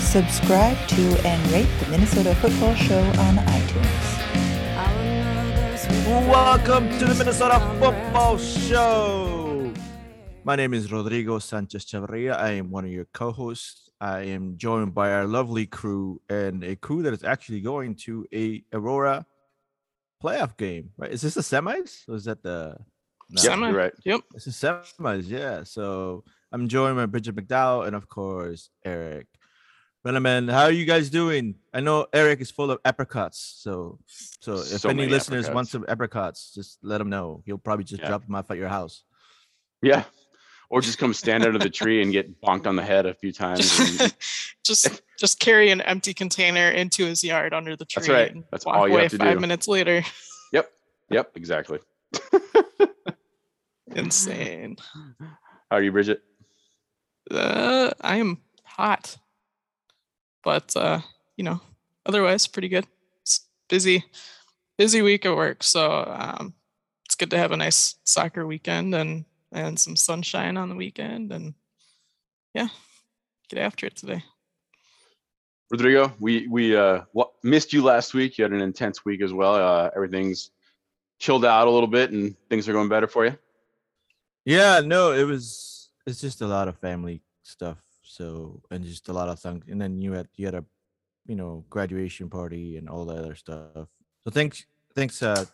Subscribe to and rate the Minnesota Football Show on iTunes. Welcome to the Minnesota Football Show. My name is Rodrigo Sanchez Chavarria. I am one of your co-hosts. I am joined by our lovely crew and a crew that is actually going to a Aurora playoff game. Right? Is this the semis? Or is that the no, Semi. Right. Yep. This is semis. Yeah. So I'm joined by Bridget McDowell and of course Eric man, how are you guys doing? I know Eric is full of apricots, so so if so any listeners apricots. want some apricots, just let him know. He'll probably just Yeah. drop them off at your house. Yeah. Or just come stand under the tree and get bonked on the head a few times. and- just just carry an empty container into his yard under the tree. That's right. and That's walk all you away have to five do. minutes later. Yep. Yep, exactly. Insane. How are you, Bridget? Uh, I am hot, but uh, you know, otherwise pretty good. It's busy, busy week at work, so um, it's good to have a nice soccer weekend and and some sunshine on the weekend, and yeah, get after it today. Rodrigo, we we uh missed you last week. You had an intense week as well. Uh, everything's chilled out a little bit, and things are going better for you. Yeah, no, it was it's just a lot of family stuff. So and just a lot of things. And then you had you had a you know graduation party and all the other stuff. So thanks thanks uh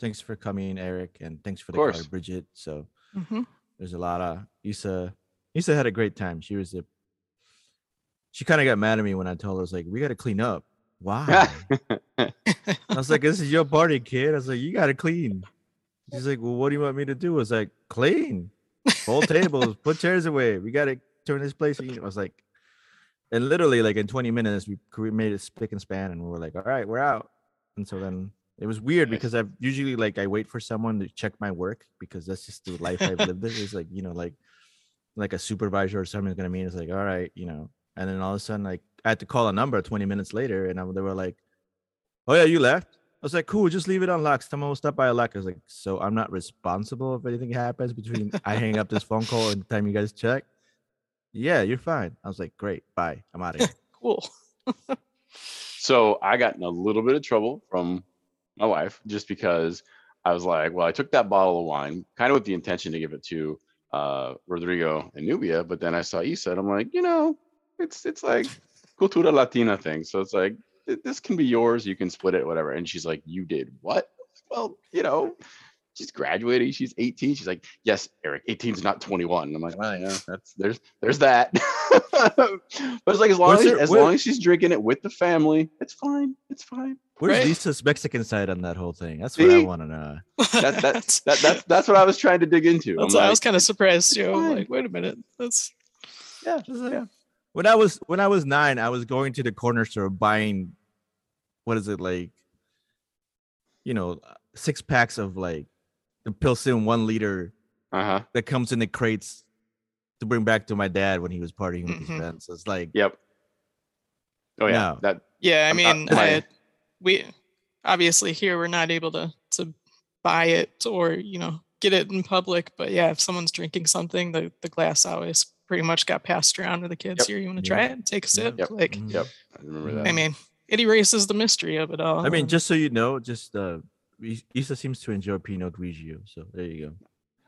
thanks for coming, Eric, and thanks for the course. card, Bridget. So hmm there's a lot of Issa. Issa had a great time. She was a. She kind of got mad at me when I told her, I was like, "We got to clean up." Why? I was like, "This is your party, kid." I was like, "You got to clean." She's like, "Well, what do you want me to do?" I was like, "Clean, fold tables, put chairs away. We got to turn this place." And I was like, and literally, like in 20 minutes, we we made it spick and span, and we were like, "All right, we're out." And so then it was weird Nice. because I've usually like I wait for someone to check my work because that's just the life I've lived. It. It's like you know, like like a supervisor or someone's gonna meet. It's like, all right, you know. And then all of a sudden, like I had to call a number 20 minutes later, and I, they were like, "Oh yeah, you left." I was like, "Cool, just leave it unlocked. Someone will stop by a lock." I was like, "So I'm not responsible if anything happens between I hang up this phone call and the time you guys check." Yeah, you're fine. I was like, "Great, bye. I'm out of here." Cool. So I got in a little bit of trouble from my wife just because I was like, well, I took that bottle of wine kind of with the intention to give it to uh, Rodrigo and Nubia, but then I saw Issa and I'm like, you know, it's it's like cultura latina thing. So it's like this can be yours, you can split it, whatever. And she's like, you did what? Well, you know, she's graduating, she's 18. She's like, yes, Eric, 18 is not 21. And I'm like, well, yeah, that's there's there's that. but it's like as long Where's as, her- as where- long as she's drinking it with the family, it's fine. It's fine. Where's Right. Lisa's Mexican side on that whole thing? That's what I want to know. That, that, that, that's that's what I was trying to dig into. I'm I was kind of surprised too. I'm like, wait a minute, that's yeah, yeah. When I was when I was nine, I was going to the corner store buying, what is it like? You know, six packs of like the Pilsen one liter Uh-huh. that comes in the crates to bring back to my dad when he was partying with his Mhm. friends. So it's like, Yep. Oh yeah. No. That Yeah, I I'm not mean. I, we obviously here we're not able to to buy it or you know get it in public. But yeah, if someone's drinking something, the the glass always pretty much got passed around to the kids. Yep. Here, you want to try it? Take a sip. Yep. Like. Yep. I remember that. I mean, it erases the mystery of it all. I mean, just so you know, just uh, Is- Isa seems to enjoy Pinot Grigio. So there you go.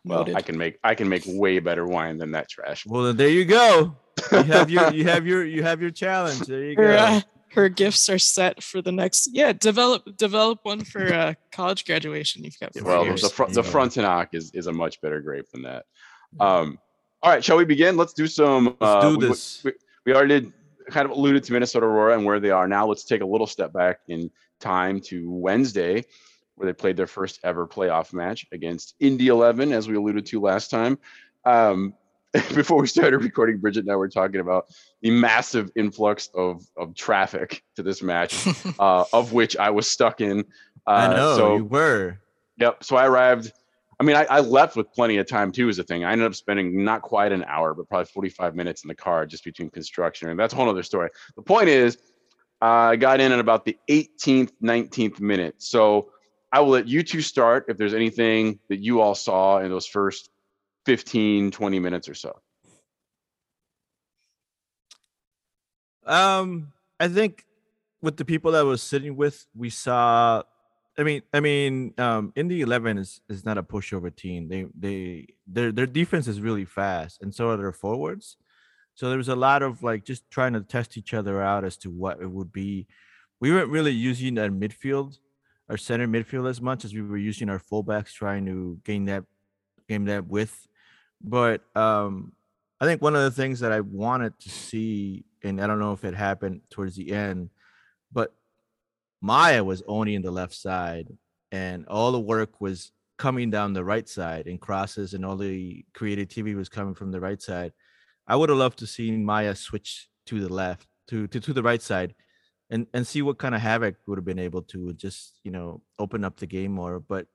well, noted. I can make I can make way better wine than that trash. Well, then there you go. You have your you have your you have your challenge. There you her go. uh, her gifts are set for the next. Yeah, develop develop one for uh, college graduation. You've got four well, years. the front the Frontenac is is a much better grape than that. Um, all right, shall we begin? Let's do some. Let's uh, do we- this. We, we already kind of alluded to Minnesota Aurora and where they are now. Let's take a little step back in time to Wednesday, where they played their first ever playoff match against Indy 11, as we alluded to last time. Um, before we started recording, Bridget and I were talking about the massive influx of of traffic to this match, uh, of which I was stuck in. Uh, I know So you were. Yep. So I arrived. I mean, I, I left with plenty of time too, is the thing. I ended up spending not quite an hour, but probably 45 minutes in the car just between construction. And that's a whole other story. The point is, I got in at about the 18th, 19th minute. So I will let you two start if there's anything that you all saw in those first 15, 20 minutes or so. Um, I think with the people that I was sitting with, we saw. I mean, I mean, um, Indy Eleven is is not a pushover team. They they their their defense is really fast, and so are their forwards. So there was a lot of like just trying to test each other out as to what it would be. We weren't really using that midfield, our center midfield as much as we were using our fullbacks, trying to gain that gain that width. But um, I think one of the things that I wanted to see, and I don't know if it happened towards the end, but Maya was only in the left side, and all the work was coming down the right side and crosses, and all the creativity was coming from the right side. I would have loved to see Maya switch to the left, to to, to the right side, and and see what kind of havoc would have been able to just you know open up the game more. But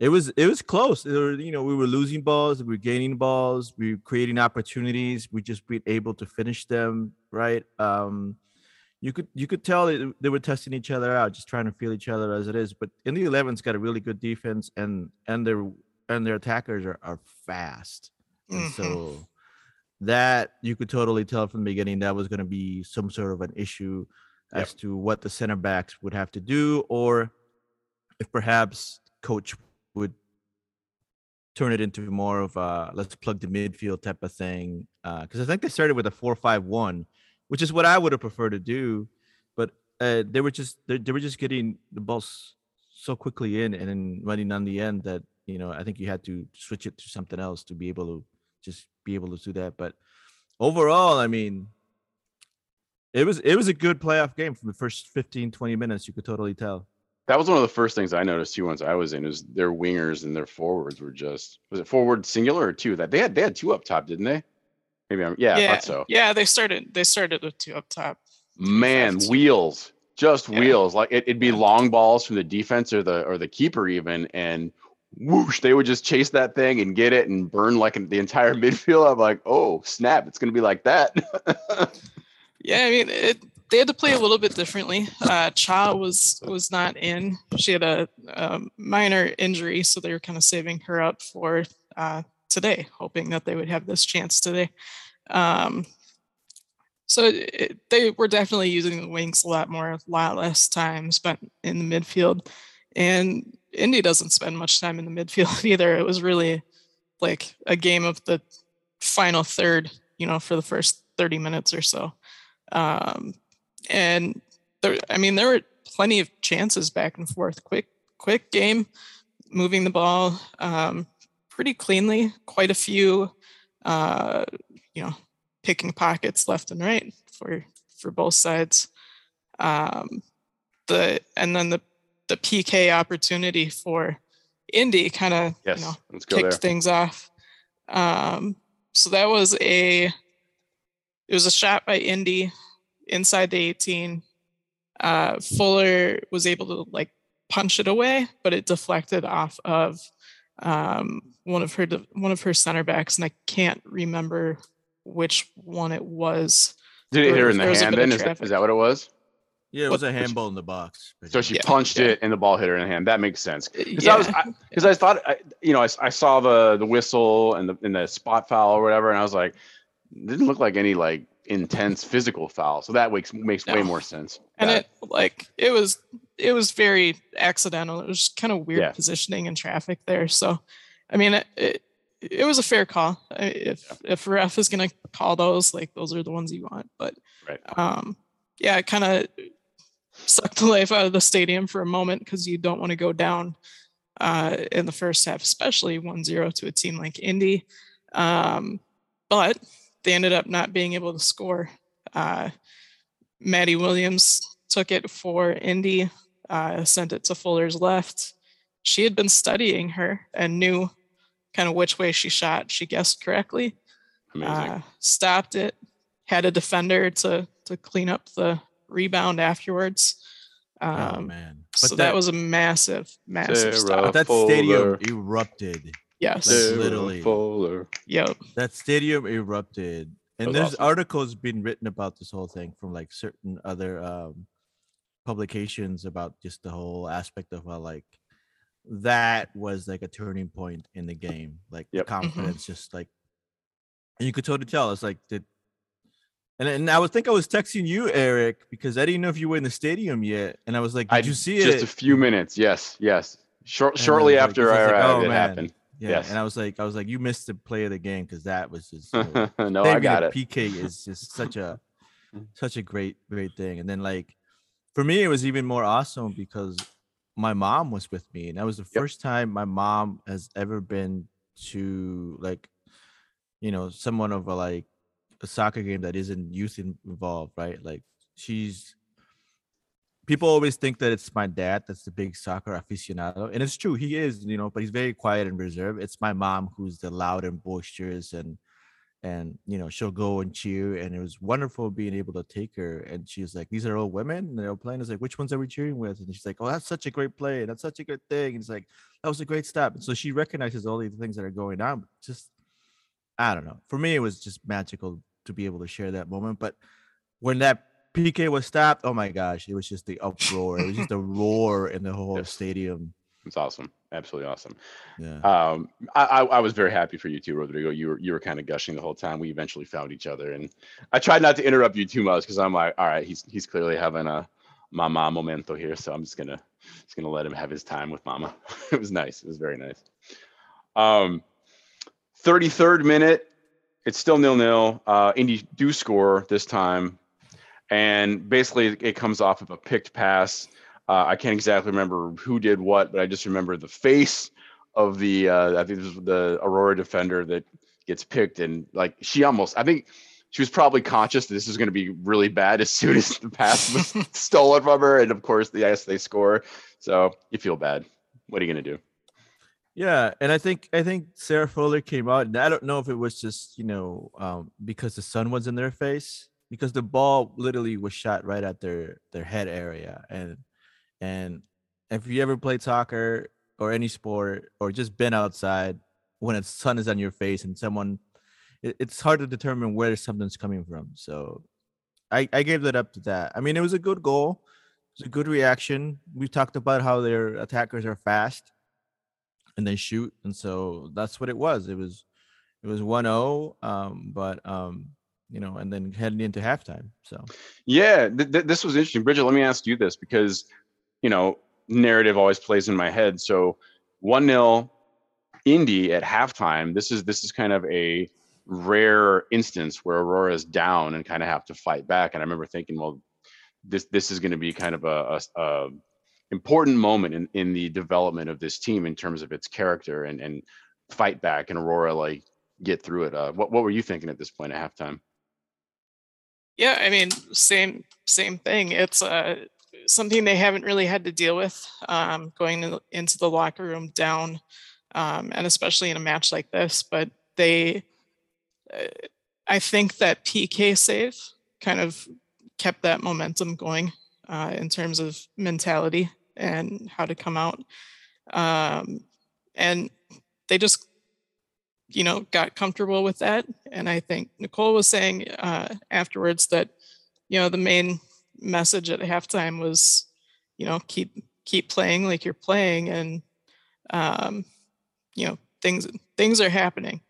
it was it was close. It were, you know, we were losing balls, we were gaining balls, we were creating opportunities. We just been able to finish them right. Um, you could you could tell they, they were testing each other out, just trying to feel each other as it is. But Indy 11's got a really good defense, and and their and their attackers are are fast, and Mhm. so that you could totally tell from the beginning that was going to be some sort of an issue Yep. as to what the center backs would have to do, or if perhaps coach would turn it into more of a let's plug the midfield type of thing. Because I think they started with a four-five-one, which is what I would have preferred to do, but uh, they were just they, they were just getting the balls so quickly in and then running on the end that you know I think you had to switch it to something else to be able to just be able to do that. But overall, I mean. It was it was a good playoff game from the first 15 20 minutes you could totally tell. That was one of the first things I noticed too. Once I was in, is their wingers and their forwards were just was it forward singular or two? That they had they had two up top, didn't they? Maybe I'm yeah, I yeah, thought so. yeah. They started. They started with two up top. Man, Fast. wheels, just Yeah. wheels. Like it, it'd be long balls from the defense or the or the keeper even, and whoosh, they would just chase that thing and get it and burn like the entire midfield. I'm like, oh snap, it's gonna be like that. Yeah, I mean, it, they had to play a little bit differently. Uh, Cha was was not in. She had a, um minor injury, so they were kind of saving her up for uh, today, hoping that they would have this chance today. Um, so it, it- they were definitely using the wings a lot more, a lot less time spent in the midfield. And Indy doesn't spend much time in the midfield either. It was really like a game of the final third, you know, for the first 30 minutes or so. Um, and there, I mean, there were plenty of chances back and forth. Quick, quick game, moving the ball um, pretty cleanly. Quite a few, uh, you know, picking pockets left and right for for both sides. Um, the and then the the PK opportunity for Indy kind of yes, you know kicked there. things off. Um, so that was a it was a shot by Indy inside the 18. Uh, Fuller was able to like punch it away, but it deflected off of um, one of her one of her center backs, and I can't remember which one it was. Did it hit her in the there was a hand then? Is that, that what it was? Yeah, it was a handball in the box. So she Yeah, punched yeah. it and the ball hit her in the hand. That makes sense. Because Yeah, I was, because I, thought, I, you know, I, s- I saw the the whistle and the and the spot foul or whatever, and I was like, didn't look like any like intense physical foul. So that makes makes way more sense. and Yeah. it like it was it was very accidental. It was kind of weird Yeah. positioning and traffic there. So, I mean, it it, it was a fair call. If if ref is gonna call those, like those are the ones you want. But Right. um, yeah, it kind of sucked the life out of the stadium for a moment because you don't want to go down uh, in the first half, especially 1-0 to a team like Indy. Um, but they ended up not being able to score. Uh, Maddie Williams took it for Indy, uh, sent it to Fuller's left. She had been studying her and knew kind of which way she shot. She guessed correctly. Amazing. uh, stopped it, had a defender to to clean up the rebound afterwards. oh Um, man. so that, was a massive, massive Sarah stop. but that Fuller. stadium erupted. Yes. like, literally. Fuller. Yep. That stadium erupted. And there's awesome. articles been written about this whole thing from like certain other um publications about just the whole aspect of how like that was like a turning point in the game. Like Yep. the Mhm. confidence just like and you could totally tell it's like the and, and I would think I was texting you, Eric, because I didn't know if you were in the stadium yet. And I was like, Did I you see just it? Just a few minutes. Yes, yes. Short, shortly like- after I was I like, "Oh, it man." happened. Yeah. yes. And I was like, I was like, you missed the play of the game because that was just so no, I got it. PK is just such a such a great great thing. And then like for me, it was even more awesome because my mom was with me, and that was the first time my mom has ever been to like you know someone of a like a soccer game that isn't youth involved, right? Like she's people always think that it's my dad that's the big soccer aficionado, and it's true, he is, you know, but he's very quiet and reserved. It's my mom who's the loud and boisterous and and you know she'll go and cheer and it was wonderful being able to take her and she's like these are all women and they're playing. It's like which ones are we cheering with? And she's like oh that's such a great play that's such a good thing and it's like that was a great stop. And so she recognizes all these things that are going on just i don't know. For me it was just magical to be able to share that moment but when that pk was stopped oh my gosh it was just the uproar it was just a roar in the whole Yes. stadium It's awesome. Absolutely awesome. yeah Um, I, I, I was very happy for you too, Rodrigo. You were you were kind of gushing the whole time. We eventually found each other, and I tried not to interrupt you too much because I'm like, all right, he's he's clearly having a mama momento here, so I'm just gonna just gonna let him have his time with mama. it was nice. It was very nice. Um, 33rd minute, it's still nil nil. Uh, Indy do score this time, and basically it comes off of a picked pass. Uh, I can't exactly remember who did what, but I just remember the face of the uh, I think this was the Aurora defender that gets picked, and like she almost I think she was probably conscious that this is going to be really bad as soon as the pass was stolen from her, and of course the yes they score, so you feel bad. What are you going to do? Yeah, and I think I think Sarah Fuller came out, and I don't know if it was just you know um, because the sun was in their face, because the ball literally was shot right at their their head area, and and if you ever played soccer or any sport or just been outside when the sun is on your face and someone, it, it's hard to determine where something's coming from. So I I gave that up to that. I mean, it was a good goal, it was a good reaction. We talked about how their attackers are fast and they shoot and so that's what it was it was it was 1-0 um but um you know and then heading into halftime so Yeah, th- th- this was interesting, Bridget. Let me ask you this because you know narrative always plays in my head. So one 0 Indy at halftime. This is this is kind of a rare instance where Aurora is down and kind of have to fight back. And I remember thinking, well, this this is going to be kind of a, a, a important moment in, in the development of this team in terms of its character and and fight back and Aurora like get through it. Uh, what what were you thinking at this point at halftime? Yeah, I mean, same same thing. It's uh, something they haven't really had to deal with um, going in- into the locker room down, um, and especially in a match like this. But they, uh, I think that PK save kind of kept that momentum going uh, in terms of mentality and how to come out, um, and they just you know, got comfortable with that. And I think Nicole was saying uh, afterwards that, you know, the main message at halftime was, you know, keep keep playing like you're playing, and um, you know, things things are happening,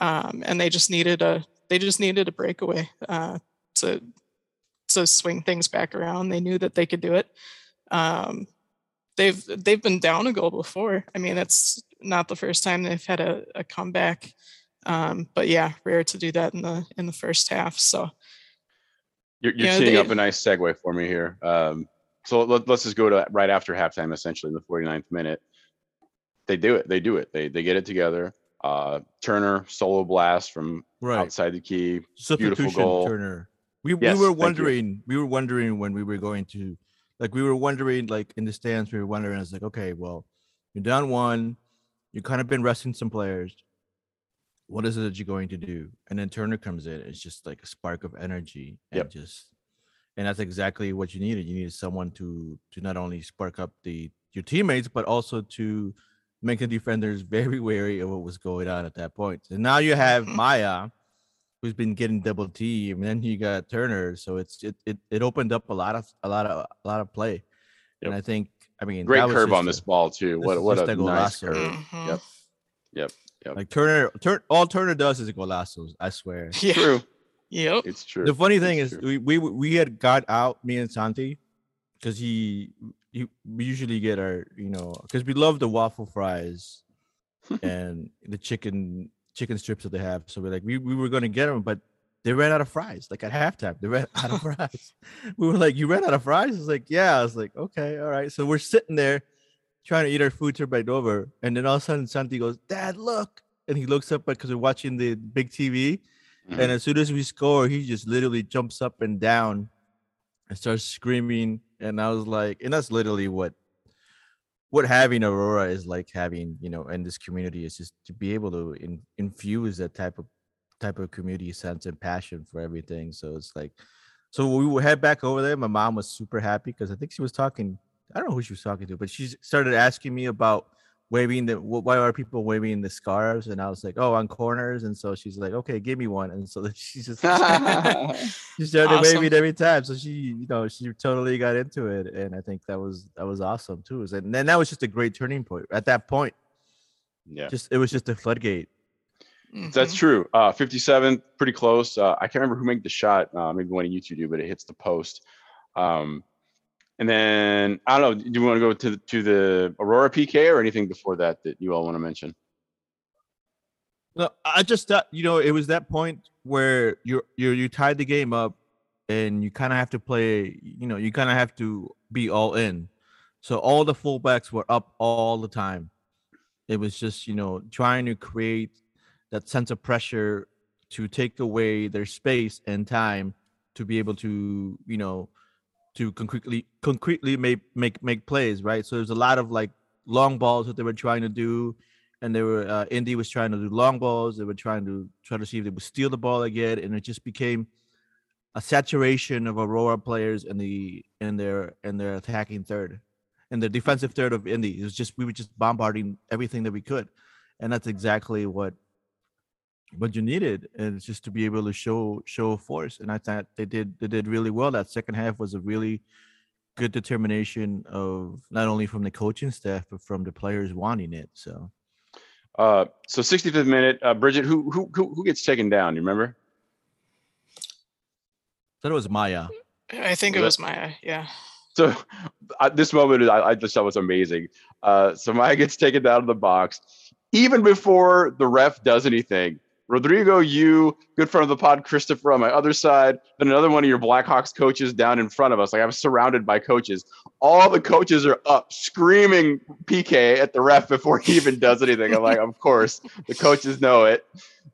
um, and they just needed a they just needed a breakaway uh, to to swing things back around. They knew that they could do it. Um, they've they've been down a goal before. I mean, it's not the first time they've had a, a comeback. Um, but yeah, rare to do that in the in the first half. So You're, you're Yeah, teeing they- up a nice segue for me here. Um, so let, us just go to right after halftime, essentially in the 49th minute. They do it. They do it. They they get it together. Uh, Turner solo blast from right outside the key. substitution goal. turner we, Yes, we were wondering we were wondering when we were going to like we were wondering like in the stands we were wondering it's like okay well you're down one you kind of been resting some players what is it that you're going to do? And then Turner comes in. It's just like a spark of energy and Yep. just and that's exactly what you needed. You needed someone to to not only spark up the your teammates, but also to make the defenders very wary of what was going on at that point. And now you have. Maya, who's been getting double team, and then you got Turner. So it's it it, it opened up a lot of a lot of a lot of play. And I think I mean Great that curve just on a- this ball too. this What is what a a nice golazo. curve. Mhm. Yep. yep like Turner turn all Turner does is golazos, I swear. Yeah. True. Yep. It's true. The funny thing It's is, true. we, we we had got out me and Santi because he, he we usually get our you know because we love the waffle fries and the chicken chicken strips that they have. So we're like we, we were gonna get them, but they ran out of fries. Like at halftime, they ran out of fries. We were like, "You ran out of fries?" It's like, "Yeah." I was like, "Okay, all right." So we're sitting there trying to eat our food turn right over, and then all of a sudden Santi goes, "Dad, look!" And he looks up because we're watching the big TV. Mhm. And as soon as we score, he just literally jumps up and down and starts screaming. And I was like, and that's literally what what having Aurora is like having, you know, in this community is just to be able to in, infuse that type of type of community sense and passion for everything. So it's like, so we would head back over there. My mom was super happy because I think she was talking. I don't know who she was talking to, but she started asking me about waving the why are people waving the scarves and i was like oh on corners and so she's like okay give me one and so then she just she started Awesome. waving every time so she you know she totally got into it and i think that was that was awesome too and then that was just a great turning point at that point yeah. just it was just a floodgate That's Mhm. true. Uh, 57, pretty close. Uh, I can't remember who made the shot. Uh, maybe one of you two do, but it hits the post. Um, and then I don't know. Do you want to go to the, to the Aurora PK or anything before that that you all want to mention? No, I just thought you know it was that point where you're you you tied the game up, and you kind of have to play. You know, you kind of have to be all in. So all the fullbacks were up all the time. It was just you know trying to create that sense of pressure to take away their space and time to be able to you know to concretely concretely make make make plays right. So there's a lot of like long balls that they were trying to do and they were uh, Indy was trying to do long balls. They were trying to try to see if they would steal the ball again, and it just became a saturation of Aurora players in the in their in their attacking third, and the defensive third of Indy. It was just we were just bombarding everything that we could, and that's exactly what what you needed, and it's just to be able to show show force. And I thought they did they did really well. That second half was a really good determination of not only from the coaching staff but from the players wanting it. So. Uh, so 65th minute, uh, Bridget, who, who who who gets taken down? You remember? thought it was Maya. I think it Was was Maya. Yeah. So at this moment, I, I just thought was amazing. Uh, so Maya gets taken down to the box, even before the ref does anything. Rodrigo, you, good friend of the pod, Christopher on my other side, then another one of your Blackhawks coaches down in front of us. Like I'm surrounded by coaches. All the coaches are up screaming PK at the ref before he even does anything. I'm like, of course, the coaches know it,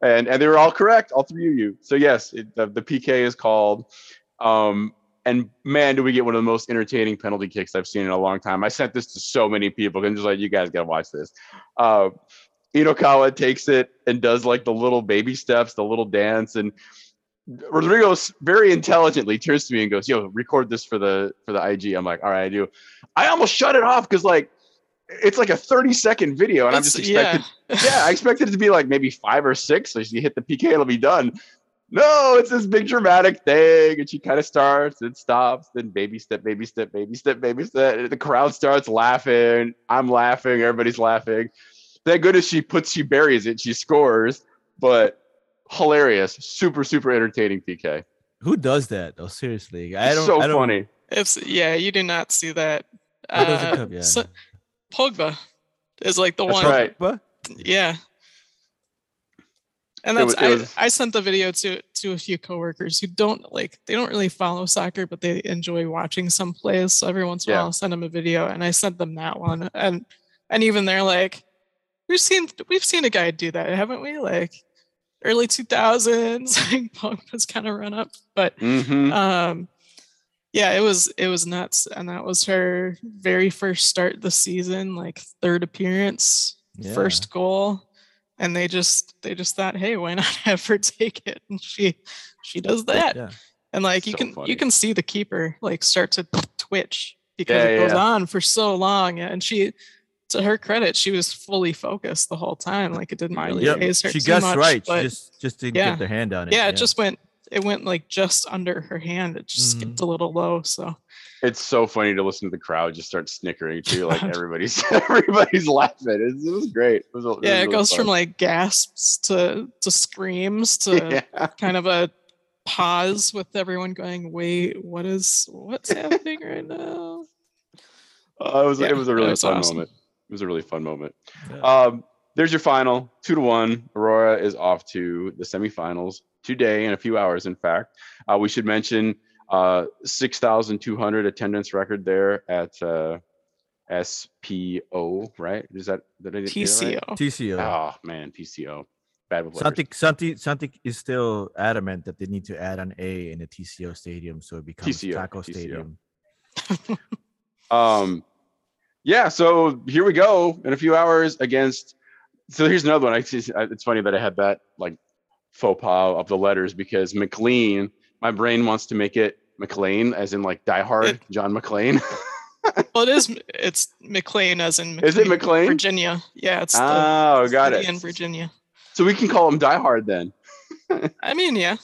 and and they were all correct, all three of you. So yes, it, the, the PK is called. Um, and man, do we get one of the most entertaining penalty kicks I've seen in a long time. I sent this to so many people and just like, you guys got to watch this. Uh, Inokawa takes it and does like the little baby steps, the little dance. And Rodrigo very intelligently turns to me and goes, yo, record this for the, for the IG. I'm like, all right, I do. I almost shut it off. Cause like, it's like a 30 second video and I'm just expected, yeah, I expected it to be like maybe five or six. So you hit the PK, it'll be done. No, it's this big dramatic thing, and she kind of starts and stops, then baby step, baby step, baby step, baby step. and The crowd starts laughing. I'm laughing. Everybody's laughing. Thank goodness she puts, she buries it. She scores, but hilarious, super, super entertaining PK. Who does that? though? seriously, I don't. so I don't, funny. It's yeah. You do not see that. Who does it Uh, come- yeah. so- Pogba is like the That's one. right. Yeah. And It that's wa- it I, I sent the video to to a few coworkers who don't like they don't really follow soccer, but they enjoy watching some plays. So every once in a Yeah. while I'll send them a video and I sent them that one. And and even they're like, We've seen we've seen a guy do that, haven't we? Like early two thousands, like punk was kind of run up. But hmm um yeah it was it was nuts and that was her very first start the season like third appearance Yeah. first goal and they just they just thought, hey, why not have her take it? And she she does that, Yeah. and like you can funny. you can see the keeper like start to twitch because Yeah, it goes yeah. on for so long, and she. To her credit, she was fully focused the whole time. Like it didn't Mind really. Yep. phase her She too guessed much, right. but- She just just didn't Yeah. get their hand on it. yeah, it just went it went like just under her hand. It just Mhm. skipped a little low. So It's so funny to listen to the crowd just start snickering too. Like everybody's everybody's laughing. It, it was great. It was, it was yeah, it really goes from like gasps to to screams to yeah. kind of a pause with everyone going, "Wait, what is what's happening right now?" Uh, it was Yeah, it was a really was fun awesome. moment. It was a really fun moment. Yeah. Um, there's your final two to one. Aurora is off to the semifinals today in a few hours. In fact, uh, we should mention uh, six thousand two hundred attendance record there at uh, SPO. Right? Is that did I get right? TCO. TCO. Oh man, TCO. Bad with letters. Santi, Santi, Santi is still adamant that they need to add an A in the TCO stadium so it becomes TCO, Taco TCO. Stadium. Um, yeah. So here we go in a few hours against. So here's another one. I see. It's funny that I had that like faux pas of the letters because McLean. My brain wants to make it McClane, as in like Die Hard, It- John McClane. Well, it is. It's McLean, as in Is it McLean? Virginia. Yeah, it's the oh, got it. in Virginia. So we can call him Die Hard then. I mean, yeah.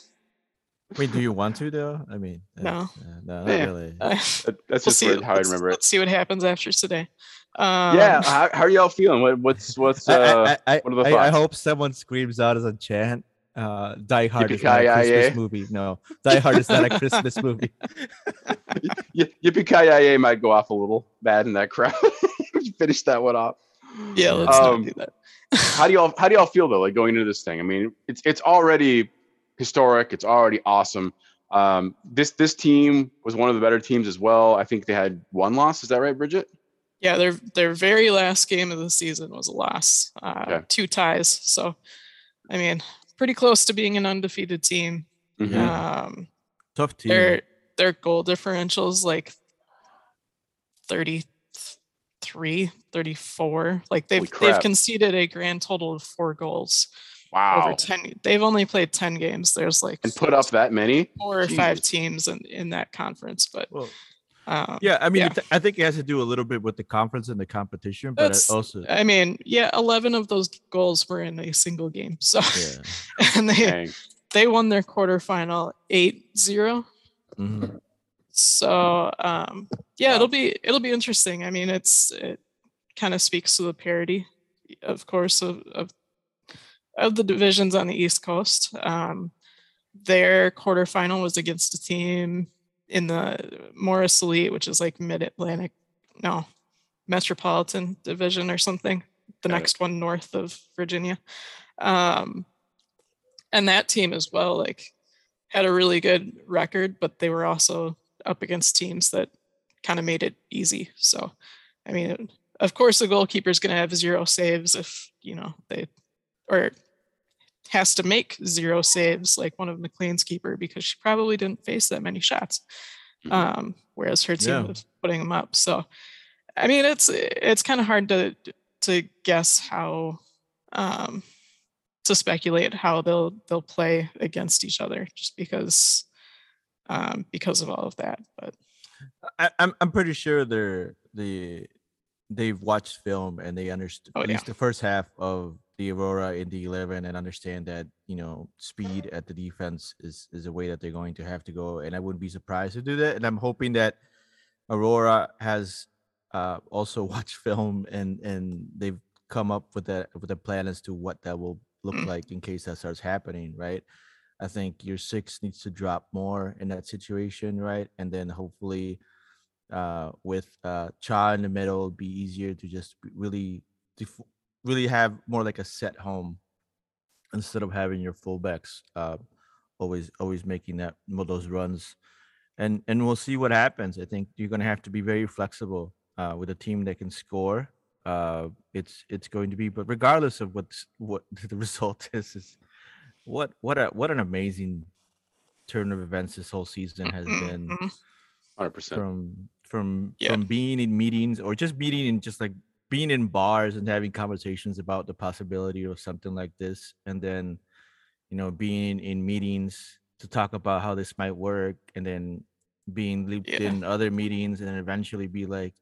Wait, do you want to though? I mean, uh, No. uh, no, not Yeah. really. That- That's we'll just see. weird how I let's, remember it. let's see what happens after today. Um, yeah. How, how are y'all feeling? What, what's what's uh? I, I, what are the I, I hope someone screams out as a chant. Uh, Die Hard is not a Christmas movie. No, Die Hard is not a Christmas movie. y- Yippee ki might go off a little bad in that crowd. Finish that one off. yeah. Let's Um, not do that. how do y'all how do y'all feel though like going into this thing i mean it's it's already historic it's already awesome um this this team was one of the better teams as well i think they had one loss is that right bridget Yeah, their their very last game of the season was a loss, uh, Okay. two ties. So, I mean, pretty close to being an undefeated team. Mhm. Um, Tough team. their their goal differentials like 33, 34. Like they've they've conceded a grand total of four goals wow over 10. They've only played 10 games. There's like and put up that many four or five teams in, in that conference, but Well, um, yeah, I mean, yeah. it- I think it has to do a little bit with the conference and the competition, but it That's- also, I mean, yeah, 11 of those goals were in a single game. So yeah. and they Dang. they won their quarterfinal 8-0. Mhm. So um yeah, Wow. it'll be it'll be interesting. I mean, it's it kind of speaks to the parity, of course, of, of of the divisions on the East Coast. Um their quarterfinal was against a team in the Morris Elite, which is like mid Atlantic, no, Metropolitan Division or something. The Got it. next one north of Virginia. Um and that team as well, like had a really good record, but they were also up against teams that kind of made it easy. So, I mean, of course, the goalkeeper is going to have zero saves if you know they, or has to make zero saves like one of McLean's keeper because she probably didn't face that many shots, Mhm. um, whereas her team Yeah. was putting them up. So, I mean, it's it's kind of hard to to guess how. Um, to speculate how they'll they'll play against each other just because um because of all of that but I, I'm I'm pretty sure they're the they've watched film and they understand Oh, at yeah. least the first half of the Aurora in the eleven and understand that you know speed at the defense is is a way that they're going to have to go and I wouldn't be surprised to do that and I'm hoping that Aurora has uh, also watched film and and they've come up with that with a plan as to what that will look like in case that starts happening right I think your six needs to drop more in that situation, right? And then hopefully, uh, with uh, Cha in the middle, it'd be easier to just really, def- really have more like a set home instead of having your fullbacks uh, always, always making that mo- those runs. And and we'll see what happens. I think you're gonna have to be very flexible uh, with a team that can score. Uh, it's it's going to be, but regardless of what's what the result is, is what what a what an amazing turn of events this whole season has been Mhm. 100% from from Yeah. from being in meetings or just meeting in just like being in bars and having conversations about the possibility of something like this, and then you know being in meetings to talk about how this might work, and then being looped Yeah. in other meetings, and then eventually be like,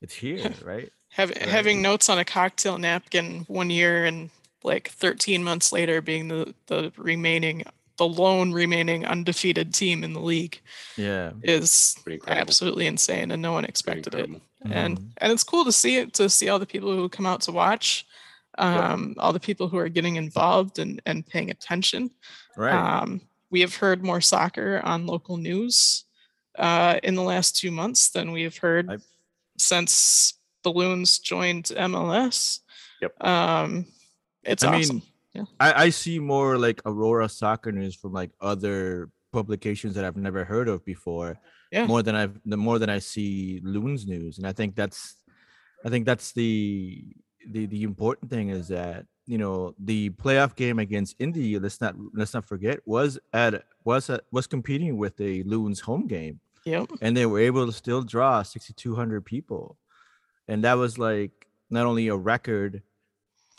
it's here, right? Have, Right. Having notes on a cocktail napkin one year and like 13 months later being the, the remaining, the lone remaining undefeated team in the league Yeah. is absolutely insane and no one expected it. Incredible. And and it's cool to see it to see all the people who come out to watch, Yeah. um, all the people who are getting involved and, and paying attention. Right. Um, we have heard more soccer on local news uh, in the last two months than we have heard I- since the Loons joined MLS. Yep. Um, it's I awesome. mean, I, I see more like Aurora soccer news from like other publications that I've never heard of before. Yeah. More than I've the more than I see Loons news. And I think that's I think that's the the the important thing is that you know the playoff game against Indy, let's not let's not forget, was at was at, was competing with the Loons home game Yep. and they were able to still draw 6200 people and that was like not only a record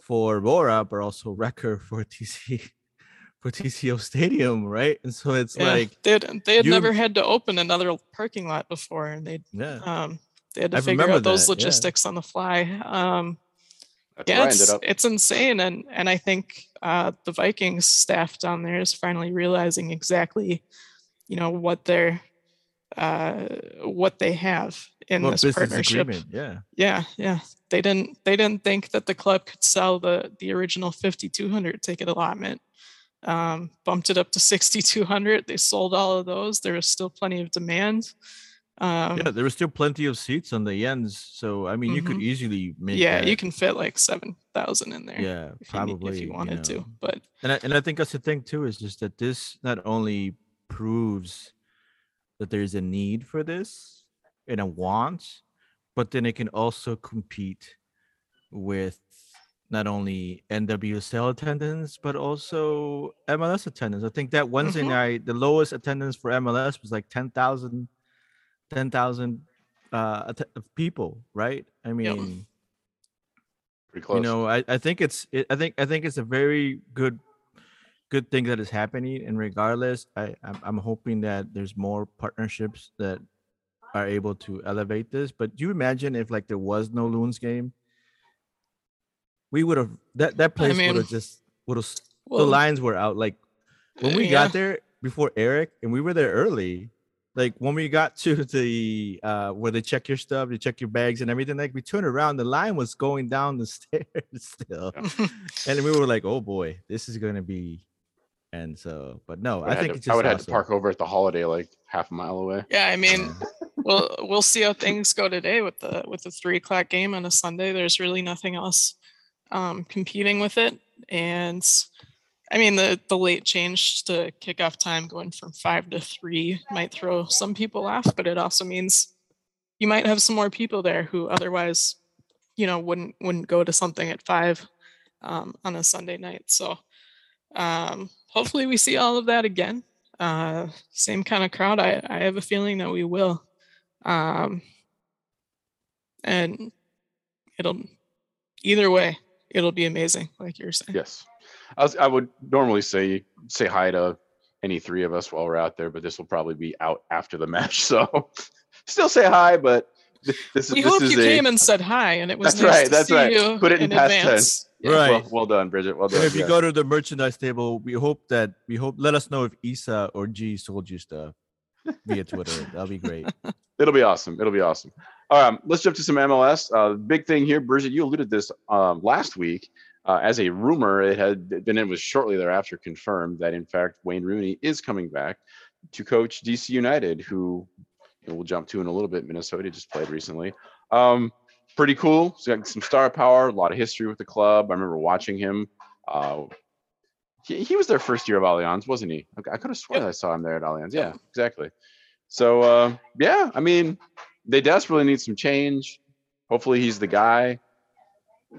for Aurora but also record for TC for TCO Stadium right and so it's Yeah. like they had, they had you- never had to open another parking lot before, and they yeah um, they had to I figure remember out those that, yeah. logistics on the fly. Um, yeah, it's, ended it's insane, and and I think uh, the Vikings staff down there is finally realizing exactly, you know, what they're uh, what they have in Well, this partnership. agreement yeah Yeah, yeah. They didn't they didn't think that the club could sell the the original 5200 ticket allotment. Um, bumped it up to 6200. They sold all of those. There was still plenty of demand. Um, yeah there was still plenty of seats on the ends so I mean you could Mhm. easily make yeah, that, you can fit like 7000 in there. yeah if you, probably if you wanted know. to. But and I, and I think that's the thing too is just that this not only proves that there's a need for this and a want, but then it can also compete with not only NWSL attendance but also MLS attendance. I think that Wednesday Mhm. night the lowest attendance for MLS was like 10,000 10,000 uh att- people, right? I mean, Pretty close. you know i, I think it's it, i think i think it's a very good good thing that is happening and regardless i i'm, I'm hoping that there's more partnerships that are able to elevate this but do you imagine if like there was no loons game we would have that that place would mean, have just would have the lines were out like when we yeah. got there before Eric and we were there early, like when we got to the uh where they check your stuff, they check your bags and everything, like we turned around, the line was going down the stairs still. And we were like, oh boy, this is gonna be and so but no, I, I think to- it's I would have to park over at the holiday like half a mile away. yeah, I mean, Yeah. we'll we'll see how things go today with the with the three o'clock game on a Sunday. There's really nothing else um, competing with it, and I mean the the late change to kickoff time going from five to three might throw some people off, but it also means you might have some more people there who otherwise, you know, wouldn't wouldn't go to something at five um, on a Sunday night. So um, hopefully we see all of that again. Uh, same kind of crowd. I, I have a feeling that we will. Um, and it'll either way, it'll be amazing, like you're saying. Yes. I, was, I would normally say say hi to any three of us while we're out there, but this will probably be out after the match. So still say hi, but th- this is We this hope is you a came and said hi, and it was That's nice right, to that's see right. you Put it in past tense. advance. Yeah. Right. well, well done, Bridget. Well And done. if you yes. go to the merchandise table, we hope that we hope let us know if Isa or G sold you stuff via Twitter. That'll be great. It'll be awesome. It'll be awesome. All right, let's jump to some MLS. Uh, big thing here, Bridget, you alluded this um, last week uh, as a rumor. It had been it was shortly thereafter confirmed that in fact Wayne Rooney is coming back to coach DC United, who we'll jump to in a little bit. Minnesota just played recently. Um, pretty cool. He's got some star power, a lot of history with the club. I remember watching him. Uh, he, he was their first year of Allianz, wasn't he? I, I could have sworn Yep. I saw him there at Allianz. Yeah, exactly. So uh, yeah, I mean, they desperately need some change. Hopefully, he's the guy,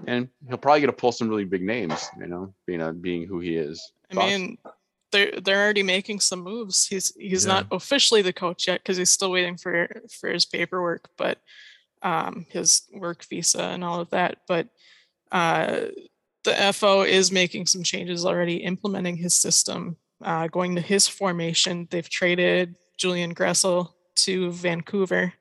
and he'll probably get to pull some really big names. You know, being a, being who he is. I Thoughts? mean, they're they're already making some moves. He's he's Yeah. not officially the coach yet because he's still waiting for for his paperwork. But um, his work visa and all of that. But uh, the FO is making some changes already, implementing his system, uh, going to his formation. They've traded Julian Gressel to Vancouver.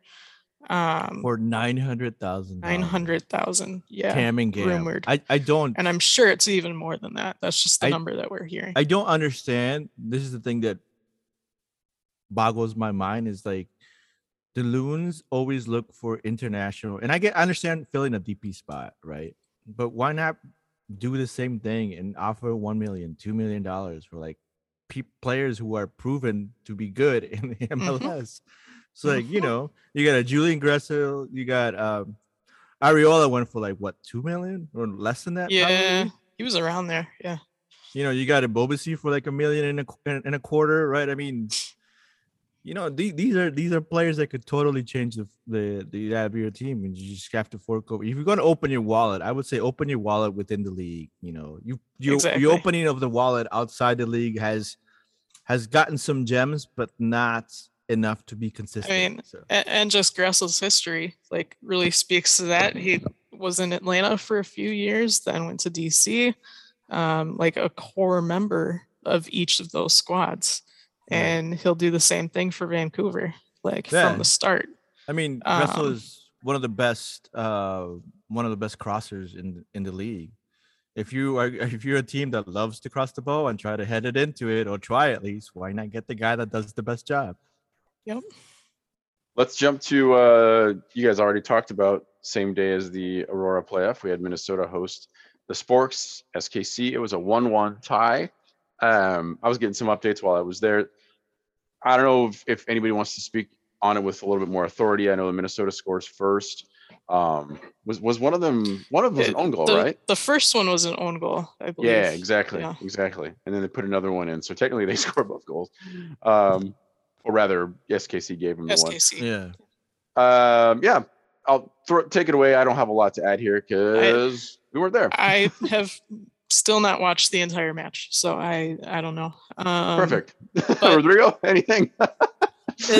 Um, For nine hundred thousand. nine hundred thousand, yeah. Camingham. rumored. I, I don't and I'm sure it's even more than that. That's just the I- number that we're hearing. I don't understand. This is the thing that boggles my mind is like the loons always look for international and I get I understand filling a DP spot, right? But why not do the same thing and offer one million, two million dollars for like pe- players who are proven to be good in the MLS? So like, you know, you got a Julian Gressel, you got um Arriola went for like what two million or less than that? yeah, probably? he was around there. Yeah. you know, you got Ebobisse for like a million and a and a quarter, right? I mean, you know, these, these are these are players that could totally change the the the of your team, and you just have to fork over. If you're going to open your wallet, I would say open your wallet within the league. You know, you you Exactly. the opening of the wallet outside the league has has gotten some gems, but not enough to be consistent. I mean, so. and, just Gressel's history like really speaks to that. He was in Atlanta for a few years, then went to DC, um, like a core member of each of those squads, Right. and he'll do the same thing for Vancouver, like Yeah. from the start. I mean, Gressel Um, is one of the best, uh, one of the best crossers in in the league. If you are, if you're a team that loves to cross the ball and try to head it into it, or try at least, why not get the guy that does the best job? Yep. Let's jump to uh you guys already talked about same day as the Aurora playoff. We had Minnesota host the Sporks SKC. It was a 1-1 tie. Um I was getting some updates while I was there. I don't know if, if anybody wants to speak on it with a little bit more authority. I know the Minnesota scores first. Um was was one of them one of them was an own goal, the, right? The first one was an own goal, I believe. Yeah, exactly, Yeah. exactly. And then they put another one in. So technically they scored both goals. Um or rather SKC gave them the one. SKC. Yeah, Um, yeah, I'll throw take it away. I don't have a lot to add here because we weren't there. I have still not watched the entire match, so I I don't know. Um, Perfect. Rodrigo, anything? I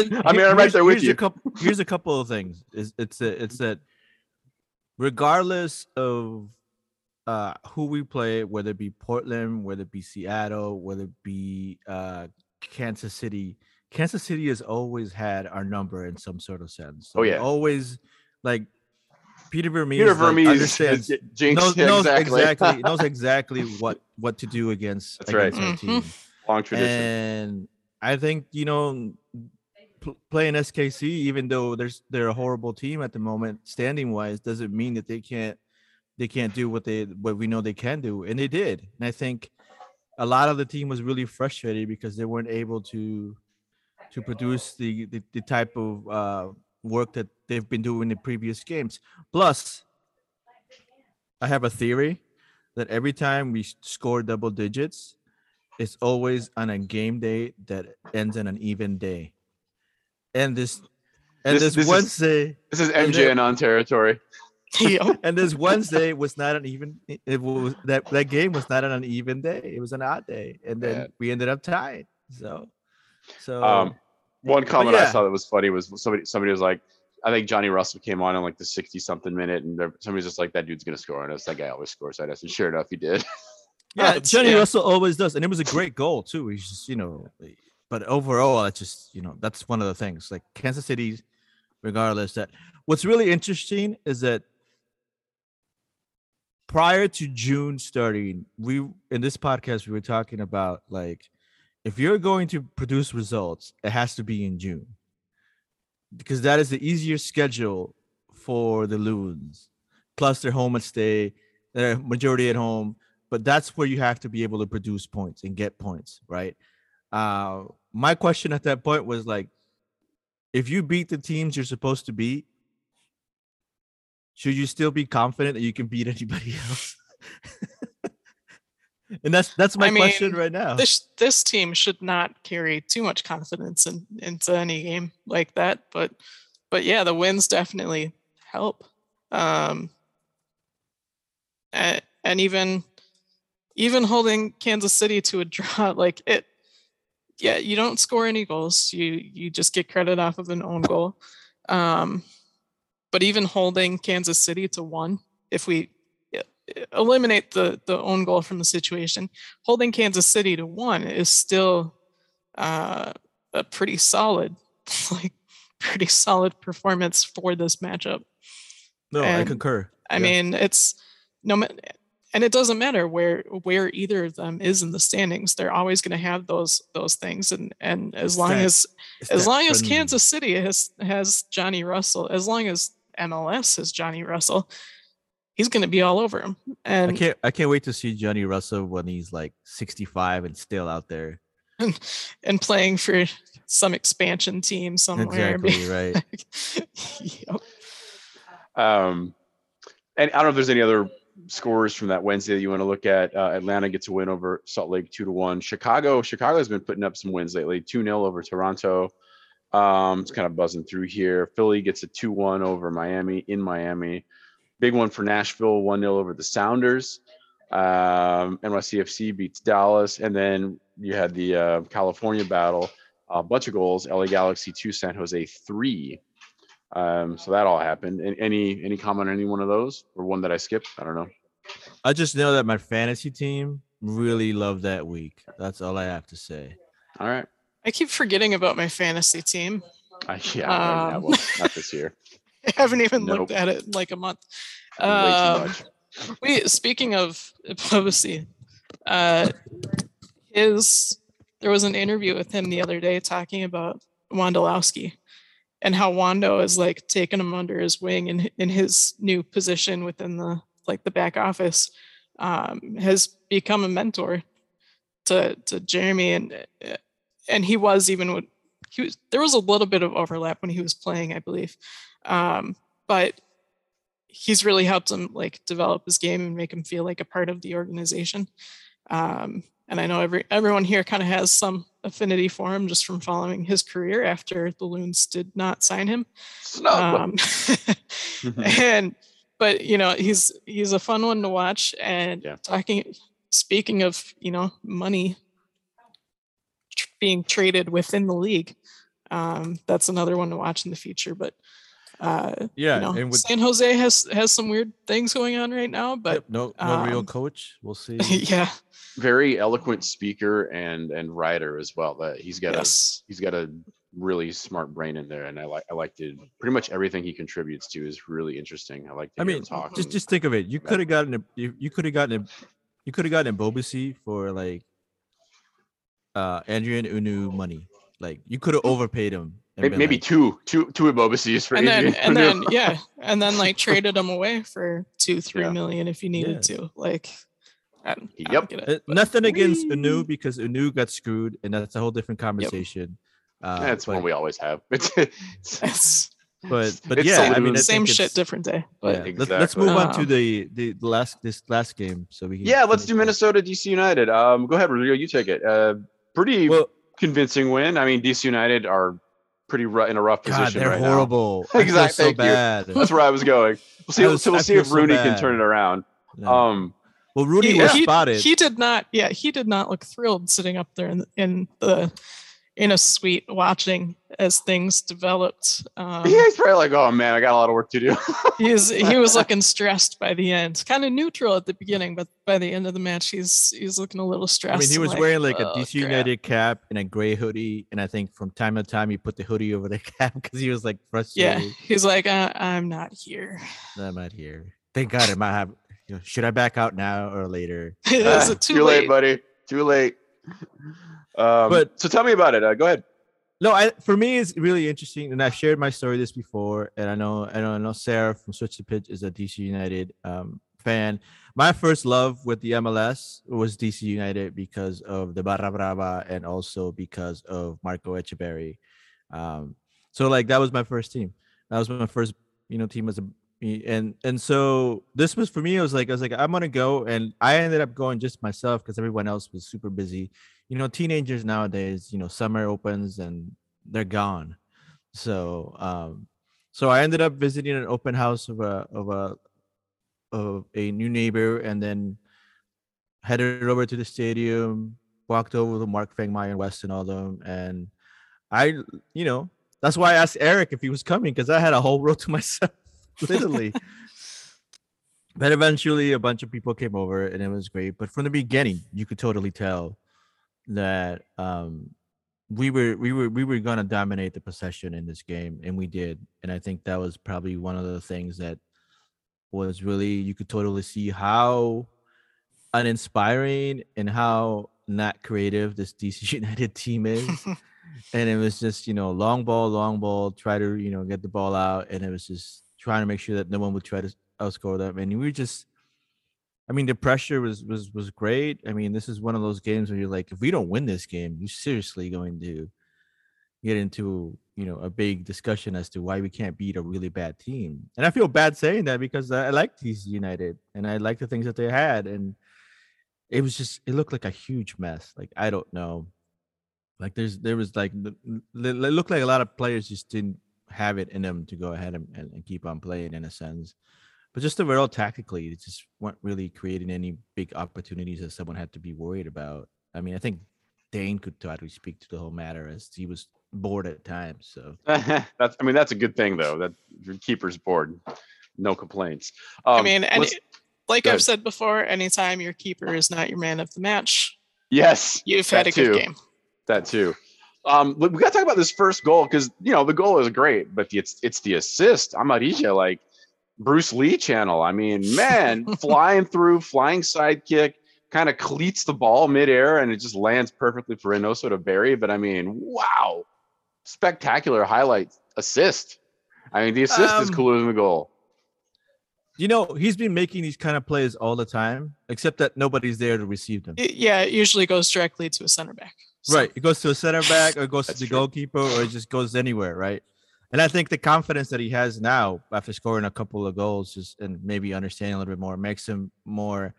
mean, I'm right here's- there with here's you. A couple, here's a couple of things. Is it's a, it's that regardless of uh who we play, whether it be Portland, whether it be Seattle, whether it be uh Kansas City, Kansas City has always had our number in some sort of sense. So Oh, yeah. always like Peter Vermes, Peter like, Vermes understands has knows, yeah, knows exactly. exactly knows exactly what what to do against That's right. against our Mhm. team. Long tradition. And I think you know, pl- playing SKC, even though there's they're a horrible team at the moment, standing wise, doesn't mean that they can't they can't do what they what we know they can do, and they did. And I think a lot of the team was really frustrated because they weren't able to to produce the the, the type of uh, work that they've been doing in previous games. Plus, I have a theory that every time we score double digits, it's always on a game day that ends in an even day. And this and This- this, this is- Wednesday this is and MJ and on territory. And this Wednesday was not an even it- it was that that game was not an even day. It was an odd day. And then Yeah. we ended up tied. So so Um, one comment I saw that was funny was somebody somebody was like, I think Johnny Russell came on in like the 60 something minute, and somebody's just like, that dude's gonna score on us. That guy always scores at us. And sure enough, he did. Yeah, uh, Johnny yeah. Russell always does, and it was a great goal too. He's just, you know, but overall, it's just, you know, that's one of the things. Like Kansas City, regardless, that what's really interesting is that prior to June starting, we in this podcast we were talking about like if you're going to produce results, it has to be in June because that is the easier schedule for the Loons. Plus, their home and stay, their majority at home but that's where you have to be able to produce points and get points, right? Uh, my question at that point was like, if you beat the teams you're supposed to beat, should you still be confident that you can beat anybody else? And that's that's my I question right now. this this team should not carry too much confidence in, into any game like that. But but yeah, the wins definitely help. Um, and, and even even holding Kansas City to a draw, like it. Yeah, you don't score any goals. You you just get credit off of an own goal. Um, but even holding Kansas City to one, if we eliminate the the own goal from the situation, holding Kansas City to one is still uh, a pretty solid, like pretty solid performance for this matchup. No, I concur. I Yeah. mean, it's no, and it doesn't matter where where either of them is in the standings. They're always going to have those those things, and and as It's long that- as as long as Kansas City has has Johnny Russell, as long as MLS has Johnny Russell, he's going to be all over him. And I And can't I can't wait to see Johnny Russell when he's like 65 and still out there. and playing for some expansion team somewhere. Exactly right. Yep. Um, and I don't know if there's any other scores from that Wednesday that you want to look at. Uh, Atlanta gets a win over Salt Lake two to one. Chicago, Chicago has been putting up some wins lately. Two 0 over Toronto. Um, it's kind of buzzing through here. Philly gets a two one over Miami in Miami. Big one for Nashville, one 0 over the Sounders. Um, NYCFC beats Dallas, and then you had the uh, California battle. A bunch of goals. LA Galaxy two, San Jose three. Um, so that all happened. And any any comment on any one of those or one that I skipped? I don't know. I just know that my fantasy team really loved that week. That's all I have to say. All right. I keep forgetting about my fantasy team. I, yeah, I- yeah, Um, well, not this year. I haven't even Nope. looked at it in like a month. Um, much. we speaking of Ebobisse, uh, his there was an interview with him the other day talking about Wondolowski and how Wando is like taking him under his wing in in his new position within the like the back office um, has become a mentor to to Jeremy and uh, and he was even with he was there was a little bit of overlap when he was playing I believe um, but he's really helped him like develop his game and make him feel like a part of the organization. Um, and I know every everyone here kind of has some affinity for him just from following his career after the Loons did not sign him. Snub. Um, and but you know he's he's a fun one to watch. And Yeah. talking speaking of you know money tr- being traded within the league, um, that's another one to watch in the future. But uh, Yeah, you know, and with San Jose has has some weird things going on right now, but yep, no no real um, coach. We'll see. yeah, Very eloquent speaker and and writer as well. That he's got a he's got a really smart brain in there, and I like I like to pretty much everything he contributes to is really interesting. I like to I mean, talk. just just think of it. You could have gotten a you, you could have gotten a you could have gotten Ebobisse for like uh Adrien Hunou money. Like you could have overpaid him. And maybe, maybe like, two two two Ebobisses for and then and then yeah, and then like traded him away for two three Yeah. million if you needed Yeah. to. Like, I, don't- I Yep. don't it. Uh, but- nothing against Whee! Hunou because Hunou got screwed, and that's a whole different conversation. Uh, That's but, one we always have. It's, it's It's but but It's yeah, I mean, I same shit, different day. Yeah, But let's, let's move on to Um, the the last this last game so we can yeah. Let's do. Minnesota DC United. Um, go ahead, Rodrigo. You take it. Uh, pretty Well, convincing win. I mean, DC United are pretty ru- in a rough God, position they're right horrible. I feel Exact- so thank you. bad. That's where I was going. We'll see. Was- so we'll see feel if so Rooney can turn it around. No. Um, well, Rudy he, was he- spotted. he did not. Yeah, he did not look thrilled sitting up there in in the in a suite watching as things developed. Um, yeah, he's probably like, "Oh man, I got a lot of work to do." he's he was looking stressed by the end. Kind of neutral at the beginning, but by the end of the match, he's he's looking a little stressed. I mean, he and was wearing like a "Oh, DC crap." United cap and a gray hoodie, and I think from time to time he put the hoodie over the cap because he was like frustrated. Yeah, he's like, uh, I'm not here. I'm not here. Thank God I might have. You know, should I back out now or later? Is Ah, it too, late? buddy. Too late. Um, But- so tell me about it. Uh, go ahead. No, I for me it's really interesting, and I've shared my story this before, and I know I know I know Sarah from Switch to Pitch is a DC United um, fan. My first love with the MLS was DC United because of the Barra Brava and also because of Marco Etcheverry. Um, so like that was my first team. That was my first you know team as a and and so this was for me. I was like I was like I'm gonna go, and I ended up going just myself because everyone else was super busy you know teenagers nowadays you know summer opens and they're gone so um so i ended up visiting an open house of a of a of a new neighbor and then headed over to the stadium walked over to mark fengmeyer and west and all them and i you know that's why i asked eric if he was coming because i had a whole row to myself literally. But eventually, a bunch of people came over, and it was great. But from the beginning, you could totally tell that um, we were we were we were gonna dominate the possession in this game, and we did. And I think that was probably one of the things that was really you could totally see how uninspiring and how not creative this DC United team is. and it was just you know long ball, long ball, try to you know get the ball out, and it was just trying to make sure that no one would try to outscore uh, them. And we just, I mean, the pressure was was was great. I mean, this is one of those games where you're like, if we don't win this game, you're seriously going to get into you know a big discussion as to why we can't beat a really bad team. And I feel bad saying that because I, like DC United and I like the things that they had, and it was just it looked like a huge mess. Like I don't know, like there's there was like it looked like a lot of players just didn't have it in them to go ahead and, and keep on playing in a sense. But just overall tactically, it just weren't really creating any big opportunities that someone had to be worried about. I mean, I think Dane could totally speak to the whole matter as he was bored at times. So that's I mean that's a good thing though that your keeper's bored, no complaints. Um, I mean, any, like I've said before, anytime your keeper is not your man of the match, yes, you've had a too. good game. That too. Um, we got to talk about this first goal because you know the goal is great, but it's it's the assist. Amarilla, like Bruce Lee channel. I mean, man, flying through, flying sidekick, kind of cleats the ball midair, and it just lands perfectly for Reynoso to bury. But I mean, wow, spectacular highlight assist. I mean, the assist um, is cooler than the goal. You know, he's been making these kind of plays all the time, except that nobody's there to receive them. yeah, it usually goes directly to a center back. So. Right. It goes to a center back or it goes to the true. goalkeeper or it just goes anywhere, right? And I think the confidence that he has now after scoring a couple of goals just and maybe understanding a little bit more makes him more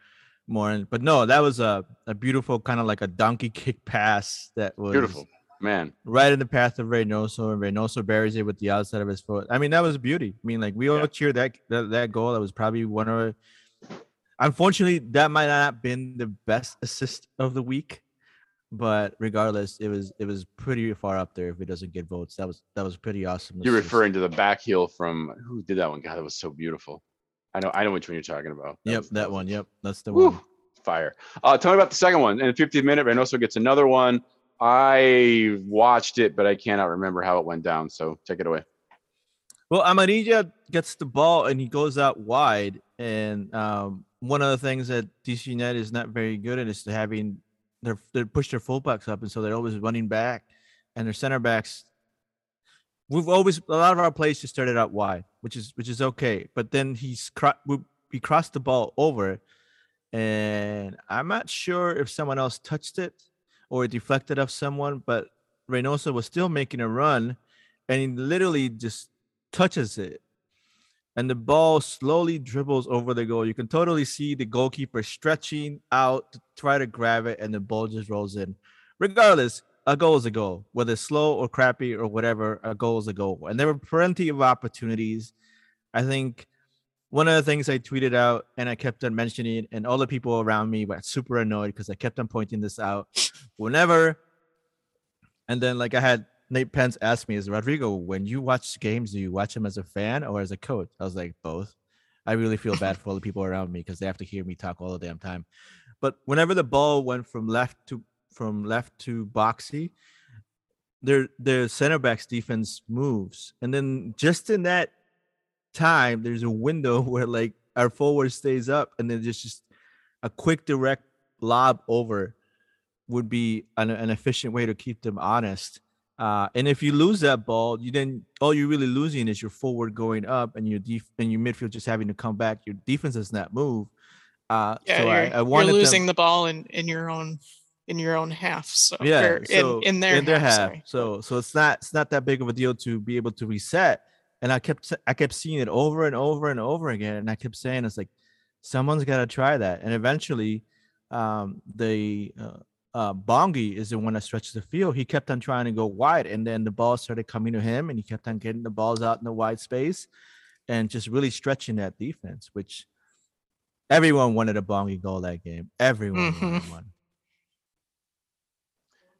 more but no, that was a, a beautiful kind of like a donkey kick pass that was beautiful man. Right in the path of Reynoso, and Reynoso buries it with the outside of his foot. I mean, that was beauty. I mean, like we all yeah. cheered that, that that goal. That was probably one of unfortunately that might not have been the best assist of the week. But regardless, it was it was pretty far up there if it doesn't get votes. That was that was pretty awesome. You're referring to the back heel from who did that one? God, that was so beautiful. I know I know which one you're talking about. That yep, was, that, that one. Yep, that's the Woo, one. Fire. Uh, tell me about the second one. In the 50th minute, Reynoso gets another one. I watched it, but I cannot remember how it went down. So take it away. Well, Amarilla gets the ball and he goes out wide. And um, one of the things that DC United is not very good at is having they're they push their fullbacks up, and so they're always running back, and their center backs. We've always a lot of our plays just started out wide, which is which is okay. But then he's he crossed the ball over, and I'm not sure if someone else touched it or it deflected off someone, but Reynoso was still making a run and he literally just touches it. And the ball slowly dribbles over the goal. You can totally see the goalkeeper stretching out to try to grab it, and the ball just rolls in. Regardless, a goal is a goal, whether slow or crappy or whatever, a goal is a goal. And there were plenty of opportunities. I think one of the things I tweeted out and I kept on mentioning, it, and all the people around me were super annoyed because I kept on pointing this out. Whenever, and then like I had Nate Pence asked me, "Is Rodrigo when you watch games, do you watch them as a fan or as a coach?" I was like, both. I really feel bad for all the people around me because they have to hear me talk all the damn time. But whenever the ball went from left to from left to boxy, their their center backs defense moves, and then just in that time, there's a window where like our forward stays up, and then just just a quick direct lob over would be an, an efficient way to keep them honest. Uh, and if you lose that ball, you then all you're really losing is your forward going up and your def- and your midfield just having to come back. Your defense does not move. Uh, yeah, so you're, I, I you're losing them, the ball in, in your own in your own half. So yeah, so in, in their, in their half. half. So so it's not it's not that big of a deal to be able to reset and I kept I kept seeing it over and over and over again, and I kept saying it's like someone's got to try that, and eventually, um, the uh, uh, Bongi is the one that stretches the field. He kept on trying to go wide, and then the ball started coming to him, and he kept on getting the balls out in the wide space, and just really stretching that defense, which everyone wanted a Bongi goal that game. Everyone mm-hmm. wanted one.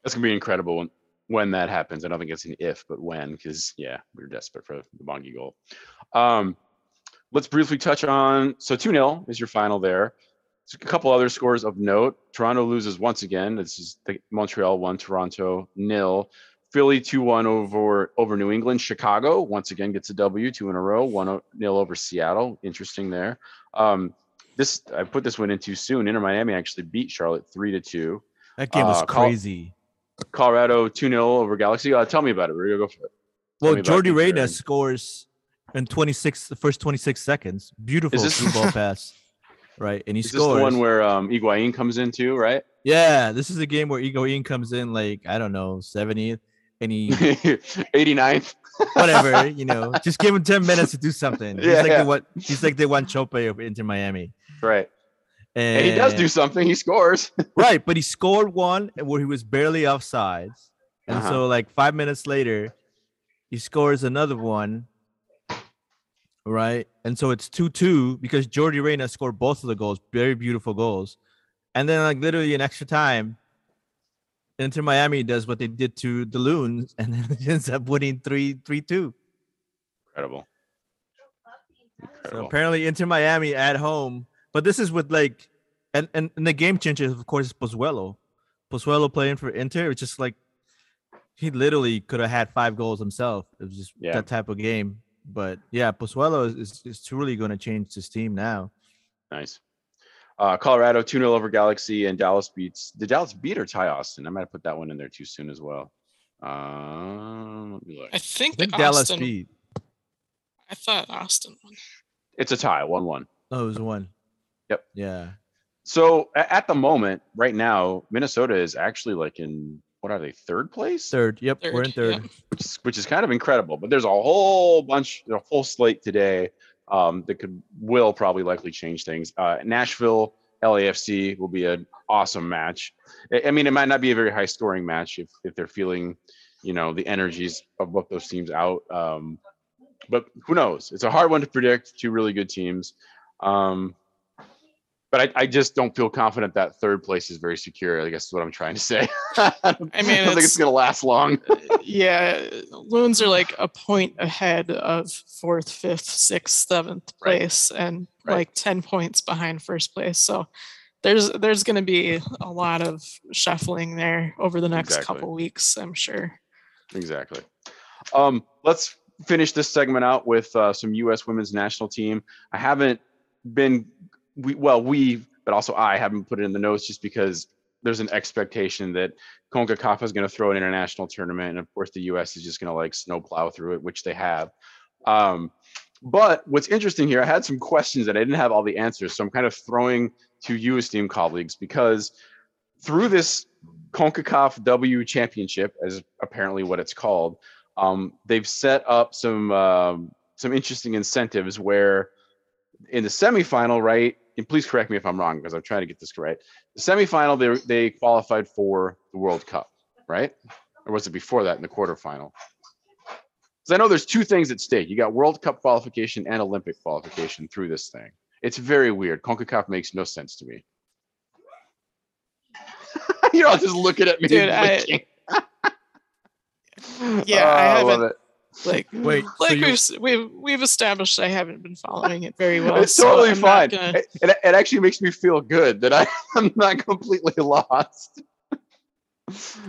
That's gonna be incredible when that happens. I don't think it's an if, but when, because yeah, we are desperate for the Bongi goal. Um, let's briefly touch on so 2 0 is your final there. A couple other scores of note. Toronto loses once again. This is the Montreal 1, Toronto nil. Philly 2 1 over over New England. Chicago once again gets a W, two in a row, 1 nil over Seattle. Interesting there. Um, this I put this one in too soon. Inter Miami actually beat Charlotte 3 to 2. That game was Uh, crazy. Colorado 2 0 over Galaxy. Uh, tell me about it. We're going to go for it. Tell Well, me about Yordy Inter Reyna scores in 26, the first 26 seconds. Beautiful this- ball pass, right? And he Is this the one where um, Higuain comes in too, right? yeah, this is a game where Higuain comes in like I don't know 70th, and he 89th. whatever you know, just give him 10 minutes to do something. He's Yeah, like yeah. the what he's like the one Chope of Inter Miami, right. and, And he does do something. He scores. right, but he scored one where he was barely offside, and Uh-huh. so like five minutes later, he scores another one. Right, and so it's two two because Yordy Reyna scored both of the goals, very beautiful goals, and then like literally in extra time, Inter Miami does what they did to the Loons, and then it ends up winning three three two. Incredible. So Incredible. apparently Inter Miami at home, but this is with like, and and, and the game changer of course is Pozuelo. Pozuelo playing for Inter, it's just like he literally could have had five goals himself. It was just Yeah. that type of game. But yeah, Pozuelo is, is, is truly going to change this team now. Nice. Uh, Colorado 2 0 over Galaxy and Dallas beats. Did Dallas beat or tie Austin? I might have put that one in there too soon as well. Um, let me look. I think, I think Austin, Dallas beat. I thought Austin won. It's a tie, 1 1. Oh, it was one. Yep. Yeah. So at the moment, right now, Minnesota is actually like in what are they, third place? Third. Yep. We're in Third, yeah. which is which is kind of incredible. But there's a whole bunch, a full slate today um, that could will probably likely change things. Uh, Nashville LAFC will be an awesome match. I, I mean, it might not be a very high scoring match if if they're feeling, you know, the energies of both those teams out. Um, but who knows? It's a hard one to predict. Two really good teams. Um, but I, I just don't feel confident that third place is very secure. I guess is what I'm trying to say. I, I mean, I don't think it's- it's going to last long. yeah, Loons are like a point ahead of fourth, fifth, sixth, seventh Right. place, and Right. like ten points behind first place. So there's there's going to be a lot of shuffling there over the next Exactly. couple weeks, I'm sure. Exactly. Um, let's finish this segment out with uh, some U.S. women's national team. I haven't been, we well, we, but also I haven't put it in the notes just because there's an expectation that CONCACAF is going to throw an international tournament, and of course the U.S. is just going to like snowplow through it, which they have. Um, but what's interesting here, I had some questions that I didn't have all the answers, so I'm kind of throwing to you, esteemed colleagues, because through this CONCACAF W Championship, as apparently what it's called, um, they've set up some um, some interesting incentives where in the semifinal, right? And please correct me if I'm wrong because I'm trying to get this correct. The semifinal, they they qualified for the World Cup, right? Or was it before that in the quarterfinal? Because I know there's two things at stake. You got World Cup qualification and Olympic qualification through this thing. It's very weird. CONCACAF makes no sense to me. You're all just looking at me. Dude, I- Yeah, Oh, I love haven't- it. Like Wait. like you- we've we've we've established, I haven't been following it very well. it's totally I'm fine. gonna- It, it, it actually makes me feel good that I, I'm not completely lost.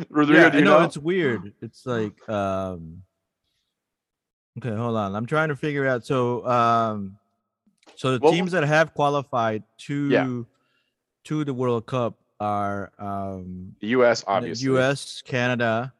Rodrigo, yeah, do you know, know? it's weird. It's like um okay, hold on. I'm trying to figure out. So um so the Well, teams that have qualified to Yeah. to the World Cup are um The U.S. the obviously. US, Canada,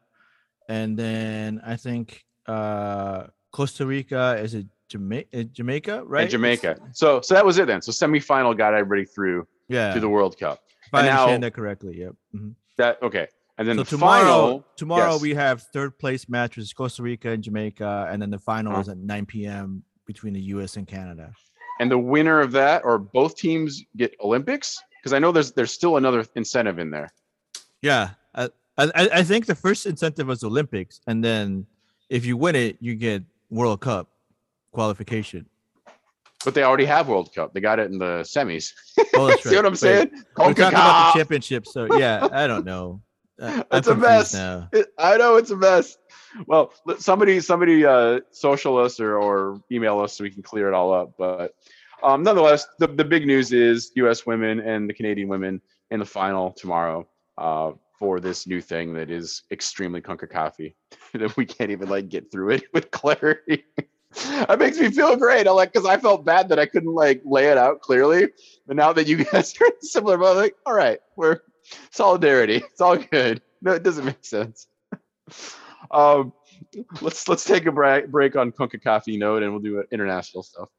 and then I think uh Costa Rica is it Jamaica Jamaica, right? and Jamaica. So so that was it then. So semifinal got everybody through Yeah. to the World Cup. if I and now- understand that correctly. Yep. mhm. That okay. And then So the tomorrow, final. tomorrow yes. we have third place matches Costa Rica and Jamaica, and then the final Uh-huh. is at 9 p.m. between the U.S. and Canada. and the winner of that or both teams get Olympics because I know there's there's still another incentive in there. Yeah, I, I I think the first incentive was Olympics, and then if you win it, you get World Cup qualification. But they already have World Cup. They got it in the semis. Oh, that's See what I'm Wait, saying? We're talking about the championship, so yeah, I don't know. I'm It's a mess. It- I know it's a mess. Well, somebody, somebody, uh, social us or, or email us so we can clear it all up. But um, nonetheless, the, the big news is U.S. women and the Canadian women in the final tomorrow uh, for this new thing that is extremely concacaf that we can't even like get through it with clarity. that makes me feel great. I like because I felt bad that I couldn't like lay it out clearly. But now that you guys are similar, I'm like, all right, we're solidarity. It's all good. No, it doesn't make sense. Um, let's let's take a break break on coffee note, and we'll do international stuff.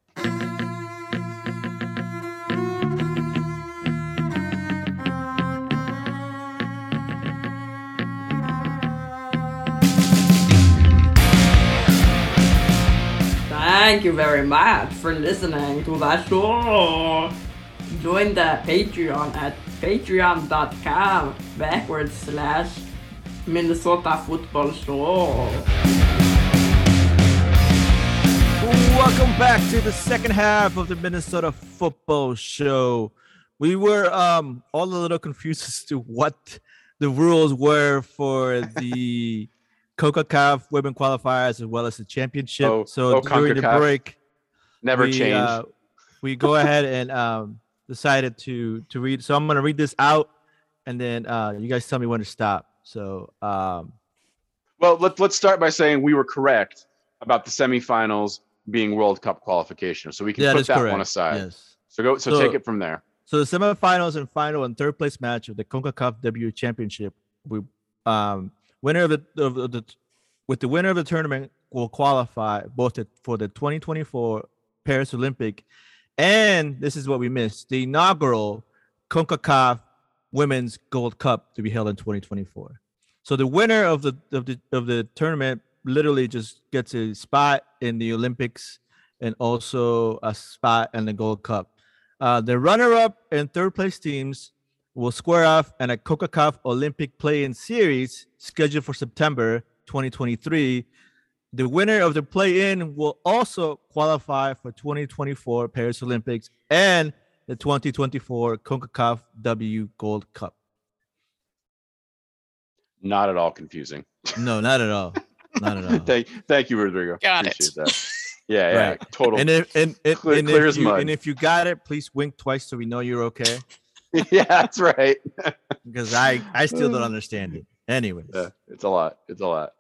Thank you very much for listening to the show. Join the Patreon at patreon.com backwards slash Minnesota Football Show. Welcome back to the second half of the Minnesota Football Show. We were um all a little confused as to what the rules were for the CONCACAF women qualifiers as well as the championship. Oh, so oh, during the break, Never we, change. uh, we go ahead and um, decided to to read. So I'm gonna read this out, and then uh, you guys tell me when to stop. So um, well, let's let's start by saying we were correct about the semifinals being World Cup qualification, so we can yeah, put that correct. one aside. Yes. So go. So, So- take it from there. So the semifinals and final and third place match of the CONCACAF W Championship, we um winner of the, of the with the winner of the tournament will qualify both the, for the 2024 Paris Olympic and this is what we missed the inaugural CONCACAF Women's Gold Cup to be held in 2024. So the winner of the of the of the tournament literally just gets a spot in the Olympics and also a spot in the Gold Cup. Uh, the runner-up and third-place teams will square off in a CONCACAF Olympic play-in series scheduled for September 2023. The winner of the play-in will also qualify for 2024 Paris Olympics and the 2024 CONCACAF W Gold Cup. Not at all confusing. No, not at all. Not at all. thank, thank you, Rodrigo. Got it. That. Yeah, yeah, Right. total. And if and, and, Clear- and clear if as you, mud. and if you got it, please wink twice so we know you're okay. yeah, that's right. Because I I still don't understand it. Anyways, Yeah, it's a lot. It's a lot.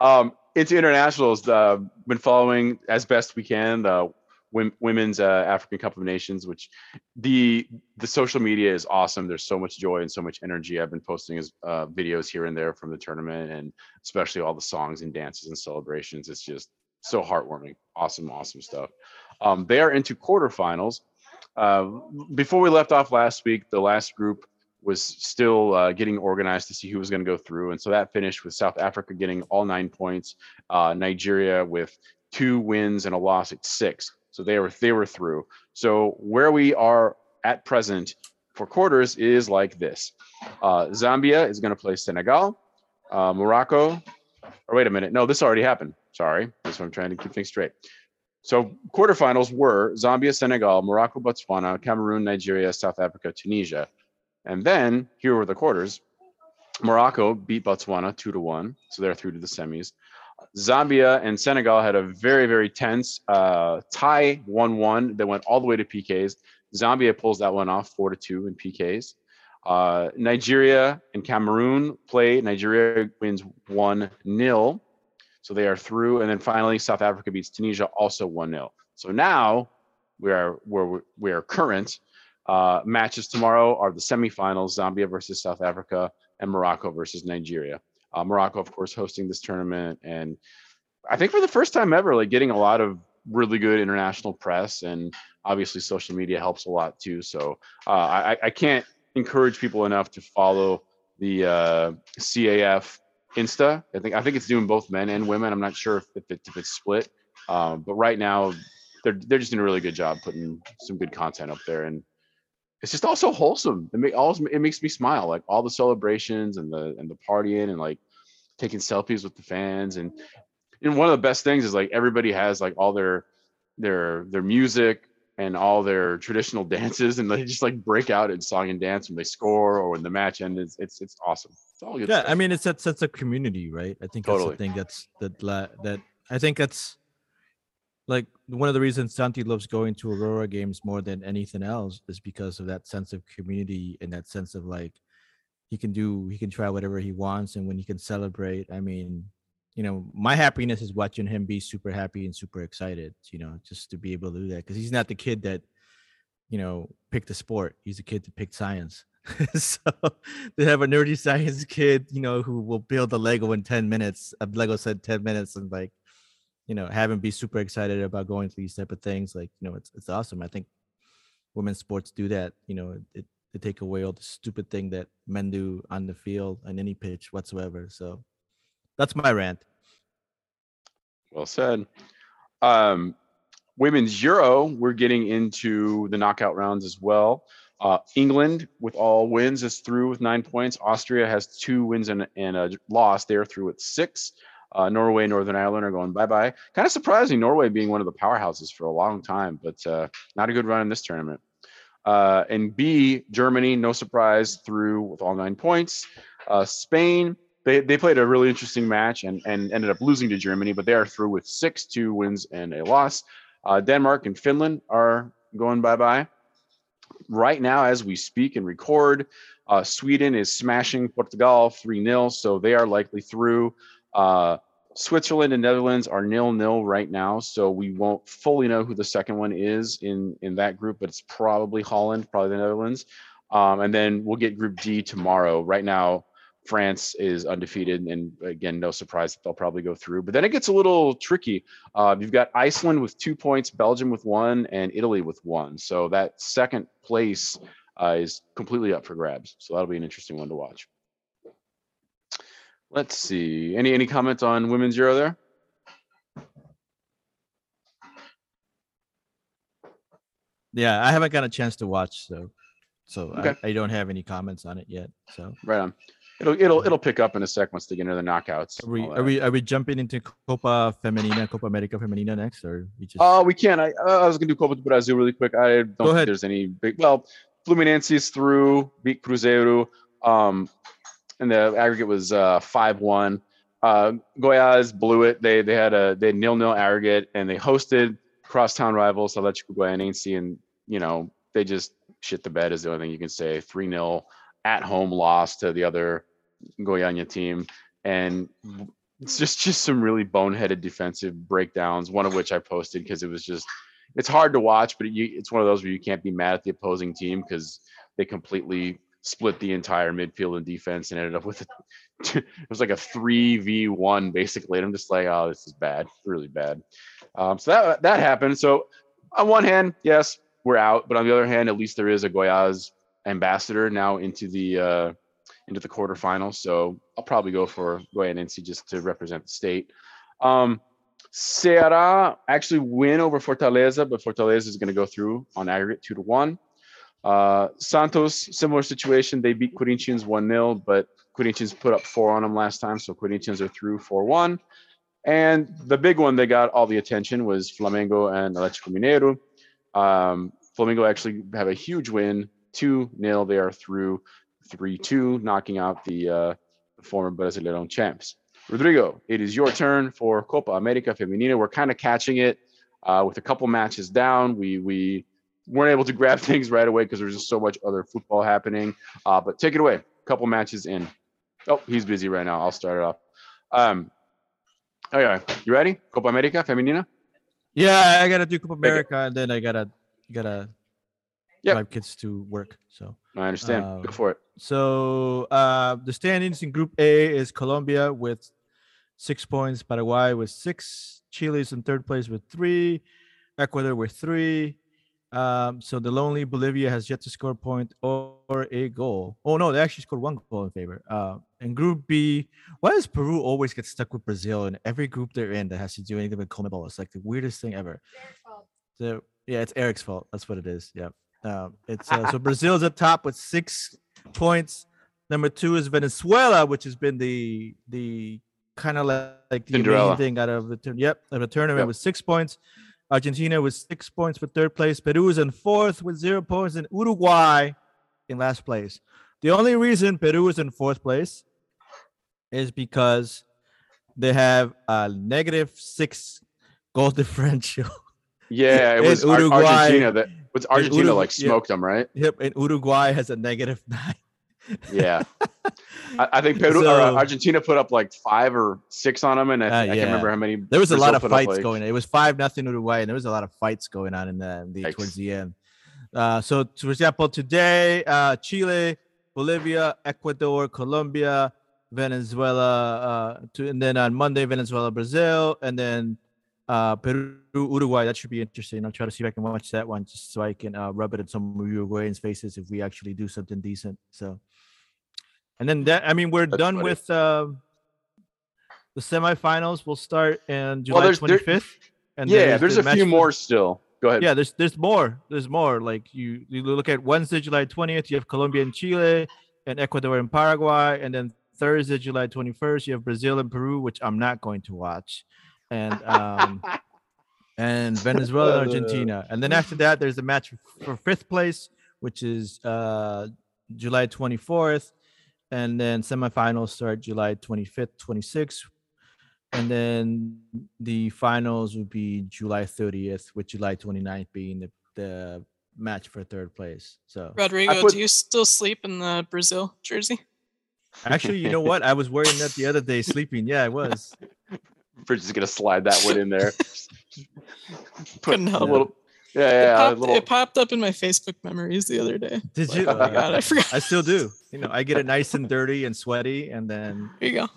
Um, into internationals, uh, been following as best we can the women's uh, African Cup of Nations, which the the social media is awesome. There's so much joy and so much energy. I've been posting as uh, videos here and there from the tournament, and especially all the songs and dances and celebrations. It's just so heartwarming. Awesome, awesome stuff. Um, they are into quarterfinals. Uh, before we left off last week, the last group was still uh, getting organized to see who was going to go through. And so that finished with South Africa getting all nine points, uh, Nigeria with two wins and a loss at six. So they were they were through. So where we are at present for quarters is like this: uh, Zambia is going to play Senegal, uh, Morocco. Or wait a minute, no, this already happened. Sorry, that's what I'm trying to keep things straight. So quarterfinals were Zambia, Senegal, Morocco, Botswana, Cameroon, Nigeria, South Africa, Tunisia. And then here were the quarters. Morocco beat Botswana two to one, so they're through to the semis. Zambia and Senegal had a very, very tense uh, tie, one-one. that went all the way to PKs. Zambia pulls that one off, four to two in PKs. Uh, Nigeria and Cameroon play. Nigeria wins one 0 so they are through. And then finally, South Africa beats Tunisia, also one 0 So now we are where we are current. Uh, matches tomorrow are the semifinals: Zambia versus South Africa and Morocco versus Nigeria. Uh, Morocco, of course, hosting this tournament, and I think for the first time ever, like getting a lot of really good international press, and obviously social media helps a lot too. So uh, I, I can't encourage people enough to follow the uh, CAF Insta. I think I think it's doing both men and women. I'm not sure if, if, it, if it's split, um, but right now they're they're just doing a really good job putting some good content up there, and it's just also wholesome. It make also it makes me smile. Like all the celebrations and the and the partying and like taking selfies with the fans and and one of the best things is like everybody has like all their their their music and all their traditional dances, and they just like break out in song and dance when they score or when the match ends. It's it's, it's awesome. It's all good. yeah stuff. i mean it's that sense of community right i think Totally. that's the thing that's that la- that i think that's like one of the reasons santi loves going to aurora games more than anything else is because of that sense of community and that sense of like he can do he can try whatever he wants and when he can celebrate i mean you know my happiness is watching him be super happy and super excited you know just to be able to do that because he's not the kid that you know picked a sport. He's a kid that picked science. So they have a nerdy science kid you know who will build a lego in 10 minutes a lego said 10 minutes and like you know have him be super excited about going to these type of things like you know it's it's awesome. I think women's sports do that you know it, they take away all the stupid thing that men do on the field on any pitch whatsoever. So that's my rant Well said. Um, women's Euro, we're getting into the knockout rounds as well. Uh, England, with all wins, is through with nine points. Austria has two wins and, and a loss. They're through with six. Uh, Norway, Northern Ireland are going bye bye. Kind of surprising, Norway being one of the powerhouses for a long time, but uh, not a good run in this tournament. Uh, and B, Germany, no surprise, through with all nine points. Uh, Spain, they, they played a really interesting match and, and ended up losing to Germany, but they are through with six, two wins and a loss. Uh, Denmark and Finland are going bye bye. Right now, as we speak and record, uh, Sweden is smashing Portugal 3 0, so they are likely through. Uh, Switzerland and Netherlands are nil nil right now, so we won't fully know who the second one is in in that group, but it's probably Holland, probably the Netherlands. Um, and then we'll get Group D tomorrow. Right now, France is undefeated, and again, no surprise that they'll probably go through. But then it gets a little tricky. Uh, you've got Iceland with two points, Belgium with one, and Italy with one. So that second place uh, is completely up for grabs. So that'll be an interesting one to watch. Let's see. Any any comments on women's Euro there? yeah i haven't got a chance to watch so so Okay. I, I don't have any comments on it yet so Right on. It'll it'll it'll pick up in a sec once they get into the knockouts. are we are we are we jumping into copa femenina copa america femenina next or we just Oh, we can. I, I was gonna do Copa do Brasil really quick. I don't think ahead. there's any big. Well, Fluminense is through, beat Cruzeiro, um, and the aggregate was uh, five one. Uh, Goiás blew it. They they had a they nil nil aggregate, and they hosted crosstown rivals Atlético Goianiense, and you know they just shit the bed is the only thing you can say. Three 0 at home loss to the other Goiânia team, and it's just just some really boneheaded defensive breakdowns. One of which I posted because it was just it's hard to watch, but you, it's one of those where you can't be mad at the opposing team because they completely split the entire midfield and defense and ended up with a, it was like a three v one basically. And I'm just like, oh, this is bad, really bad. Um, so that that happened. So on one hand, yes, we're out, but on the other hand, at least there is a Goiás ambassador now into the uh, into the quarterfinals. So I'll probably go for Goianiense just to represent the state. Um, Ceará actually win over Fortaleza, but Fortaleza is going to go through on aggregate two to one. Uh, Santos, similar situation. They beat Corinthians 1 0, but Corinthians put up four on them last time. So Corinthians are through 4 1. And the big one that got all the attention was Flamengo and Atlético Mineiro. Um, Flamengo actually have a huge win, 2 0. They are through 3 2, knocking out the uh, former Brasileirão champs. Rodrigo, it is your turn for Copa America Femenina. We're kind of catching it uh, with a couple matches down. We we weren't able to grab things right away because there's just so much other football happening. Uh, but take it away. couple matches in. Oh, he's busy right now. I'll start it off. Um, okay, you ready? Copa America Femenina. Yeah, I gotta do Copa. America, and then I gotta gotta Yep. drive kids to work. So, I understand. Um, Go for it. So uh, the standings in Group A is Colombia with six points, Paraguay with six, Chile's in third place with three, Ecuador with three. Um, so the lonely Bolivia has yet to score a point or, a goal. Oh no, they actually scored one goal in favor. Uh, in Group B, why does Peru always get stuck with Brazil in every group they're in that has to do anything with CONMEBOL? It's like the weirdest thing ever. So yeah, it's Eric's fault. That's what it is. Yeah. Um, it's uh, so Brazil's up top with six points. Number two is Venezuela, which has been the the kind of like, like the amazing thing out of the tour- yep of the tournament Yep. with six points. Argentina with six points for third place. Peru is in fourth with zero points, and Uruguay in last place. The only reason Peru is in fourth place is because they have a negative six goal differential. Yeah, it was Uruguay- Argentina that was Argentina like yeah. smoked them, right? yep, and Uruguay has a negative nine. Yeah. I, I think Peru uh, So- Argentina put up like five or six on them, and I, Uh, I can't remember how many. There was a lot of fights like- going. It was five nothing Uruguay, and there was a lot of fights going on in the, the towards the end. Uh, so, for example, today, uh, Chile, Bolivia, Ecuador, Colombia, Venezuela, uh, to, and then on Monday, Venezuela, Brazil, and then uh, Peru, Uruguay. That should be interesting. I'll try to see if I can watch that one just so I can uh, rub it in some Uruguayans' faces if we actually do something decent. So, and then that I mean, we're That's done funny. with. Um, the semifinals We'll start in July Well, there's- there- 25th. And yeah, there's the a few more still. Go ahead. Yeah, there's there's more. There's more. Like you you look at Wednesday, July 20th, you have Colombia and Chile, and Ecuador and Paraguay, and then Thursday, July 21st, you have Brazil and Peru, which I'm not going to watch, and um and Venezuela and Argentina, and then after that, there's a match for fifth place, which is uh July 24th, and then semifinals start July 25th, 26th, and then the finals would be July 30th, with July 29th being the, the match for third place. So Rodrigo, put- do you still sleep in the Brazil jersey? actually, you know what? I was wearing that the other day sleeping. Yeah, I was. We're just gonna slide that one in there. Put Couldn't a help little. Yeah, it, yeah, a popped, little. it popped up in my Facebook memories the other day. Did Like, you? oh my god, I forgot. I still do. You know, I get it nice and dirty and sweaty, and then There you go.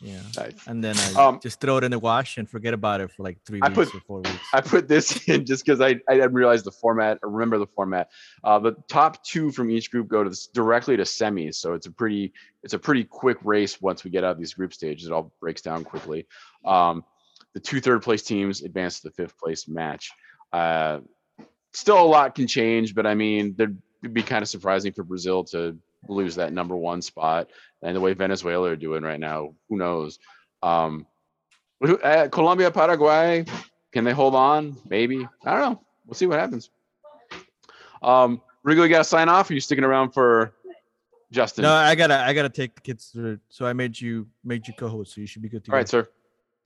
Yeah, Nice. and then I Um, just throw it in the wash and forget about it for like three I weeks put- or four weeks. I put this in just because I, I didn't realize the format or remember the format. Uh, the top two from each group go to this, directly to semis, so it's a pretty it's a pretty quick race once we get out of these group stages. It all breaks down quickly. Um, the two third place teams advance to the fifth place match. Uh, still a lot can change, but I mean, there'd it'd be kind of surprising for Brazil to lose that number one spot. And the way Venezuela are doing right now, who knows? Um, uh, Colombia, Paraguay, can they hold on? Maybe. I don't know. We'll see what happens. Um, Rigo, you got to sign off. Are you sticking around for Justin? No, I gotta I gotta take the kids through. So I made you made you co-host, so you should be good to All right, go. sir.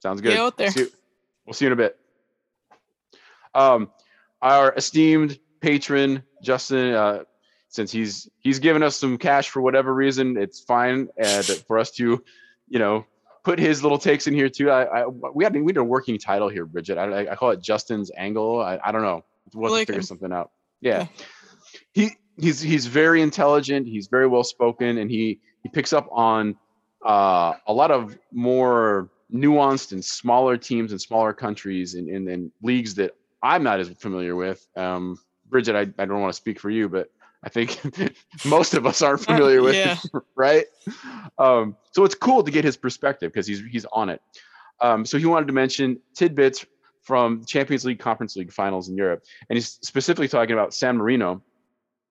Sounds good. Get out there. See you- we'll see you in a bit. Um, our esteemed patron Justin, uh, since he's he's given us some cash for whatever reason, it's fine uh, for us to, you know, put his little takes in here too. I, I we had we need a working title here, Bridget. I, I call it Justin's angle. I, I don't know. We'll like to figure him. something out. Yeah. He he's he's very intelligent. He's very well spoken, and he he picks up on uh, a lot of more nuanced and smaller teams and smaller countries and in, in, leagues that I'm not as familiar with. Um, Bridget, I, I don't want to speak for you, but I think most of us aren't familiar with, yeah. right? Um, so it's cool to get his perspective because he's he's on it. Um, so he wanted to mention tidbits from Champions League, Conference League finals in Europe, and he's specifically talking about San Marino.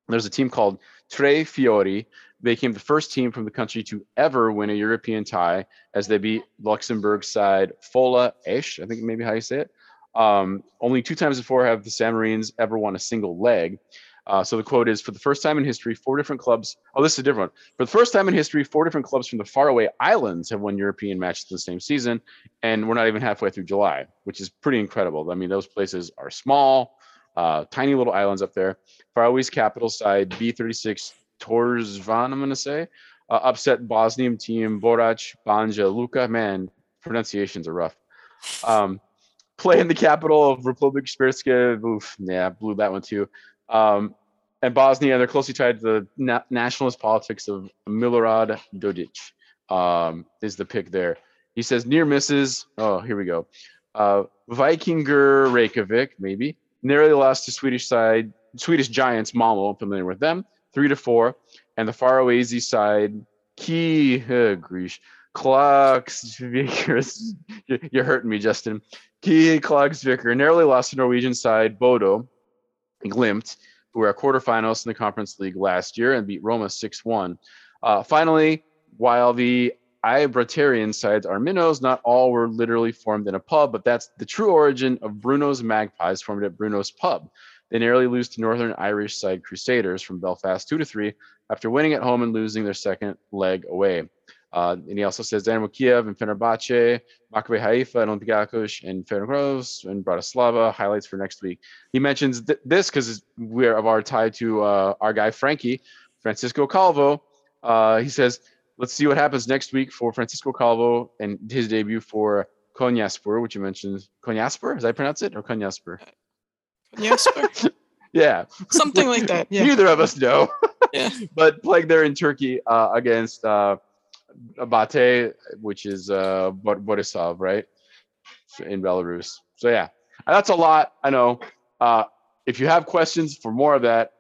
There's a team called Tre Fiori. They became the first team from the country to ever win a European tie as they beat Luxembourg side Fola Esch, I think maybe how you say it. Um, only two times before have the San Marines ever won a single leg. Uh, so the quote is For the first time in history, four different clubs. Oh, this is a different one. For the first time in history, four different clubs from the Faroe Islands have won European matches in the same season. And we're not even halfway through July, which is pretty incredible. I mean, those places are small, uh, tiny little islands up there. Faroese capital side B36 Tórshavn, I'm going to say, uh, upset Bosnian team Borac Banja Luka. Man, pronunciations are rough. Um, play in the capital of Republic Srpska. Oof, yeah, blew that one too. Um, and Bosnia, they're closely tied to the na- nationalist politics of Milorad Dodik. Um, is the pick there? He says near misses. Oh, here we go. Uh, Vikingur Reykjavik, maybe narrowly lost to Swedish side, Swedish Giants. Malmo, I'm familiar with them, three to four, and the far Faroese side, Key uh, Grish, Klagsvikers. You're, hurting me, Justin. Key Klagsviker narrowly lost to Norwegian side Bodo, Glimt, who were at quarterfinals in the Conference League last year and beat Roma 6 1. Uh, finally, while the Gibraltarian sides are minnows. Not all were literally formed in a pub, but that's the true origin of Bruno's Magpies formed at Bruno's pub. They narrowly lose to Northern Irish side Crusaders from Belfast 2 to 3 after winning at home and losing their second leg away. Uh, and he also says Dynamo Kiev and Fenerbahce, Maccabi Haifa and Olympiacos and Ferencváros and Bratislava highlights for next week. He mentions th- this because we're of our tie to uh, our guy Frankie, Francisco Calvo. Uh, he says, let's see what happens next week for Francisco Calvo and his debut for Konyaspor, which you mentioned. Konyaspor, is I pronounce it or Konyaspor? Konyaspor? Yeah, something like that. Yeah. neither of us know. Yeah. but playing there in Turkey uh, against uh, Abate, which is uh, Bor- Borisov, right, in Belarus. So yeah, that's a lot. I know. Uh, if you have questions for more of that,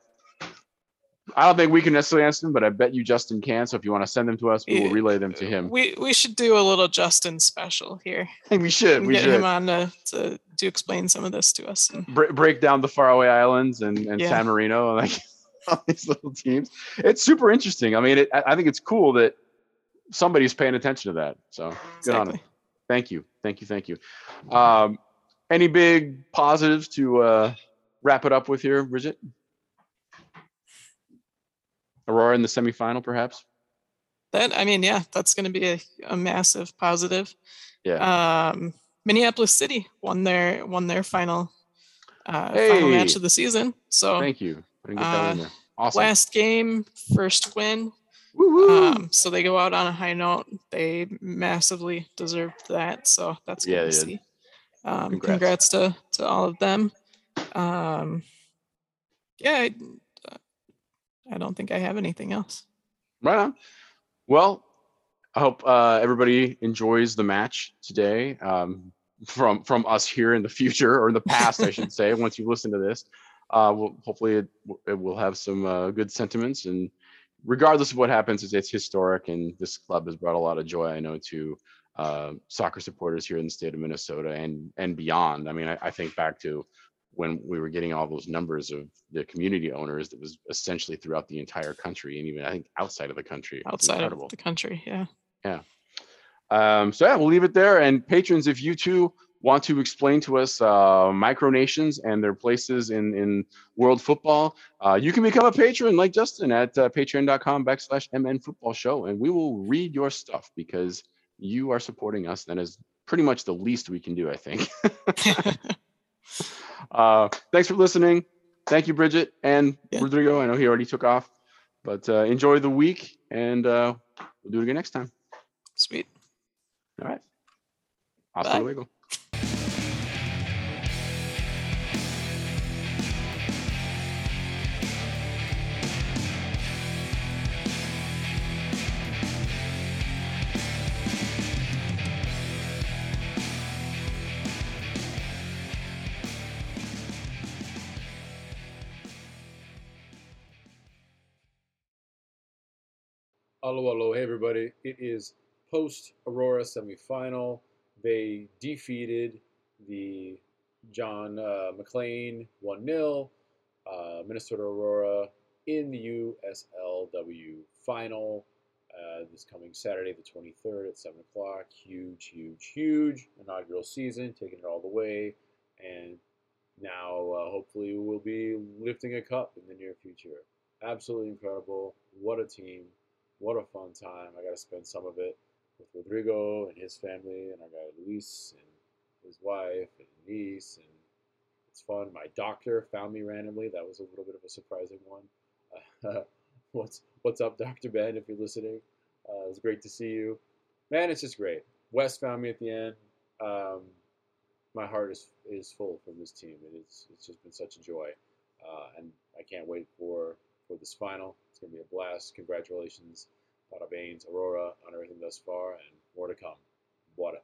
I don't think we can necessarily answer them, but I bet you Justin can. So if you want to send them to us, we will relay them to him. We we should do a little Justin special here. we should. We get should him on to, to to explain some of this to us. And Bre- break down the Faroe Islands and, and Yeah. San Marino and like all these little teams. It's super interesting. I mean, it, I think it's cool that somebody's paying attention to that. So good on exactly. Thank you. Thank you. Thank you. Um, any big positives to uh, wrap it up with here, Bridget? Aurora in the semifinal, perhaps? That I mean, yeah, that's going to be a, a massive positive. Yeah. Um, Minneapolis City won their won their final uh, final match of the season. So Thank you. I didn't get that in uh, there. Awesome. last game, first win. Um, so they go out on a high note. They massively deserved that. So that's good Yeah, to see. Um, Congrats. congrats. to to all of them. Um, yeah, I, I don't think I have anything else. Right on. Well, I hope uh, everybody enjoys the match today. Um, from from us here in the future or in the past, I should say. Once you listen to this, uh, we'll, hopefully it, it will have some uh, good sentiments. And regardless of what happens, it's, it's historic, and this club has brought a lot of joy. I know to uh, soccer supporters here in the state of Minnesota and and beyond. I mean, I, I think back to when we were getting all those numbers of the community owners that was essentially throughout the entire country and even I think outside of the country. Outside of the country, yeah. yeah. Um, so yeah, we'll leave it there. And patrons, if you too want to explain to us uh, micronations and their places in in world football, uh, you can become a patron like Justin at uh, patreon.com backslash mn football show, and we will read your stuff because you are supporting us. That is pretty much the least we can do, I think. uh, thanks for listening. Thank you, Bridget and Yeah. Rodrigo. I know he already took off, but uh, enjoy the week, and uh, we'll do it again next time. Sweet. All right. Hasta Bye. luego. Hello, hello, hey everybody. It is post Aurora semifinal. They defeated the John uh, McClane 1 0, uh, Minnesota Aurora in the USLW final uh, this coming Saturday, the 23rd at 7 o'clock. Huge, huge, huge inaugural season, taking it all the way. And now, uh, hopefully, we'll be lifting a cup in the near future. Absolutely incredible. What a team. What a fun time. I got to spend some of it with Rodrigo and his family, and I got Luis and his wife and niece, and it's fun. My doctor found me randomly. That was a little bit of a surprising one. Uh, what's what's up, Doctor Ben? If you're listening, uh, it was great to see you. Man, it's just great. Wes found me at the end. Um, my heart is is full from this team, and it's it's just been such a joy, uh, and I can't wait for for this final. It's gonna be a blast. Congratulations, Bada Baines, Aurora, on everything thus far, and more to come. Bora.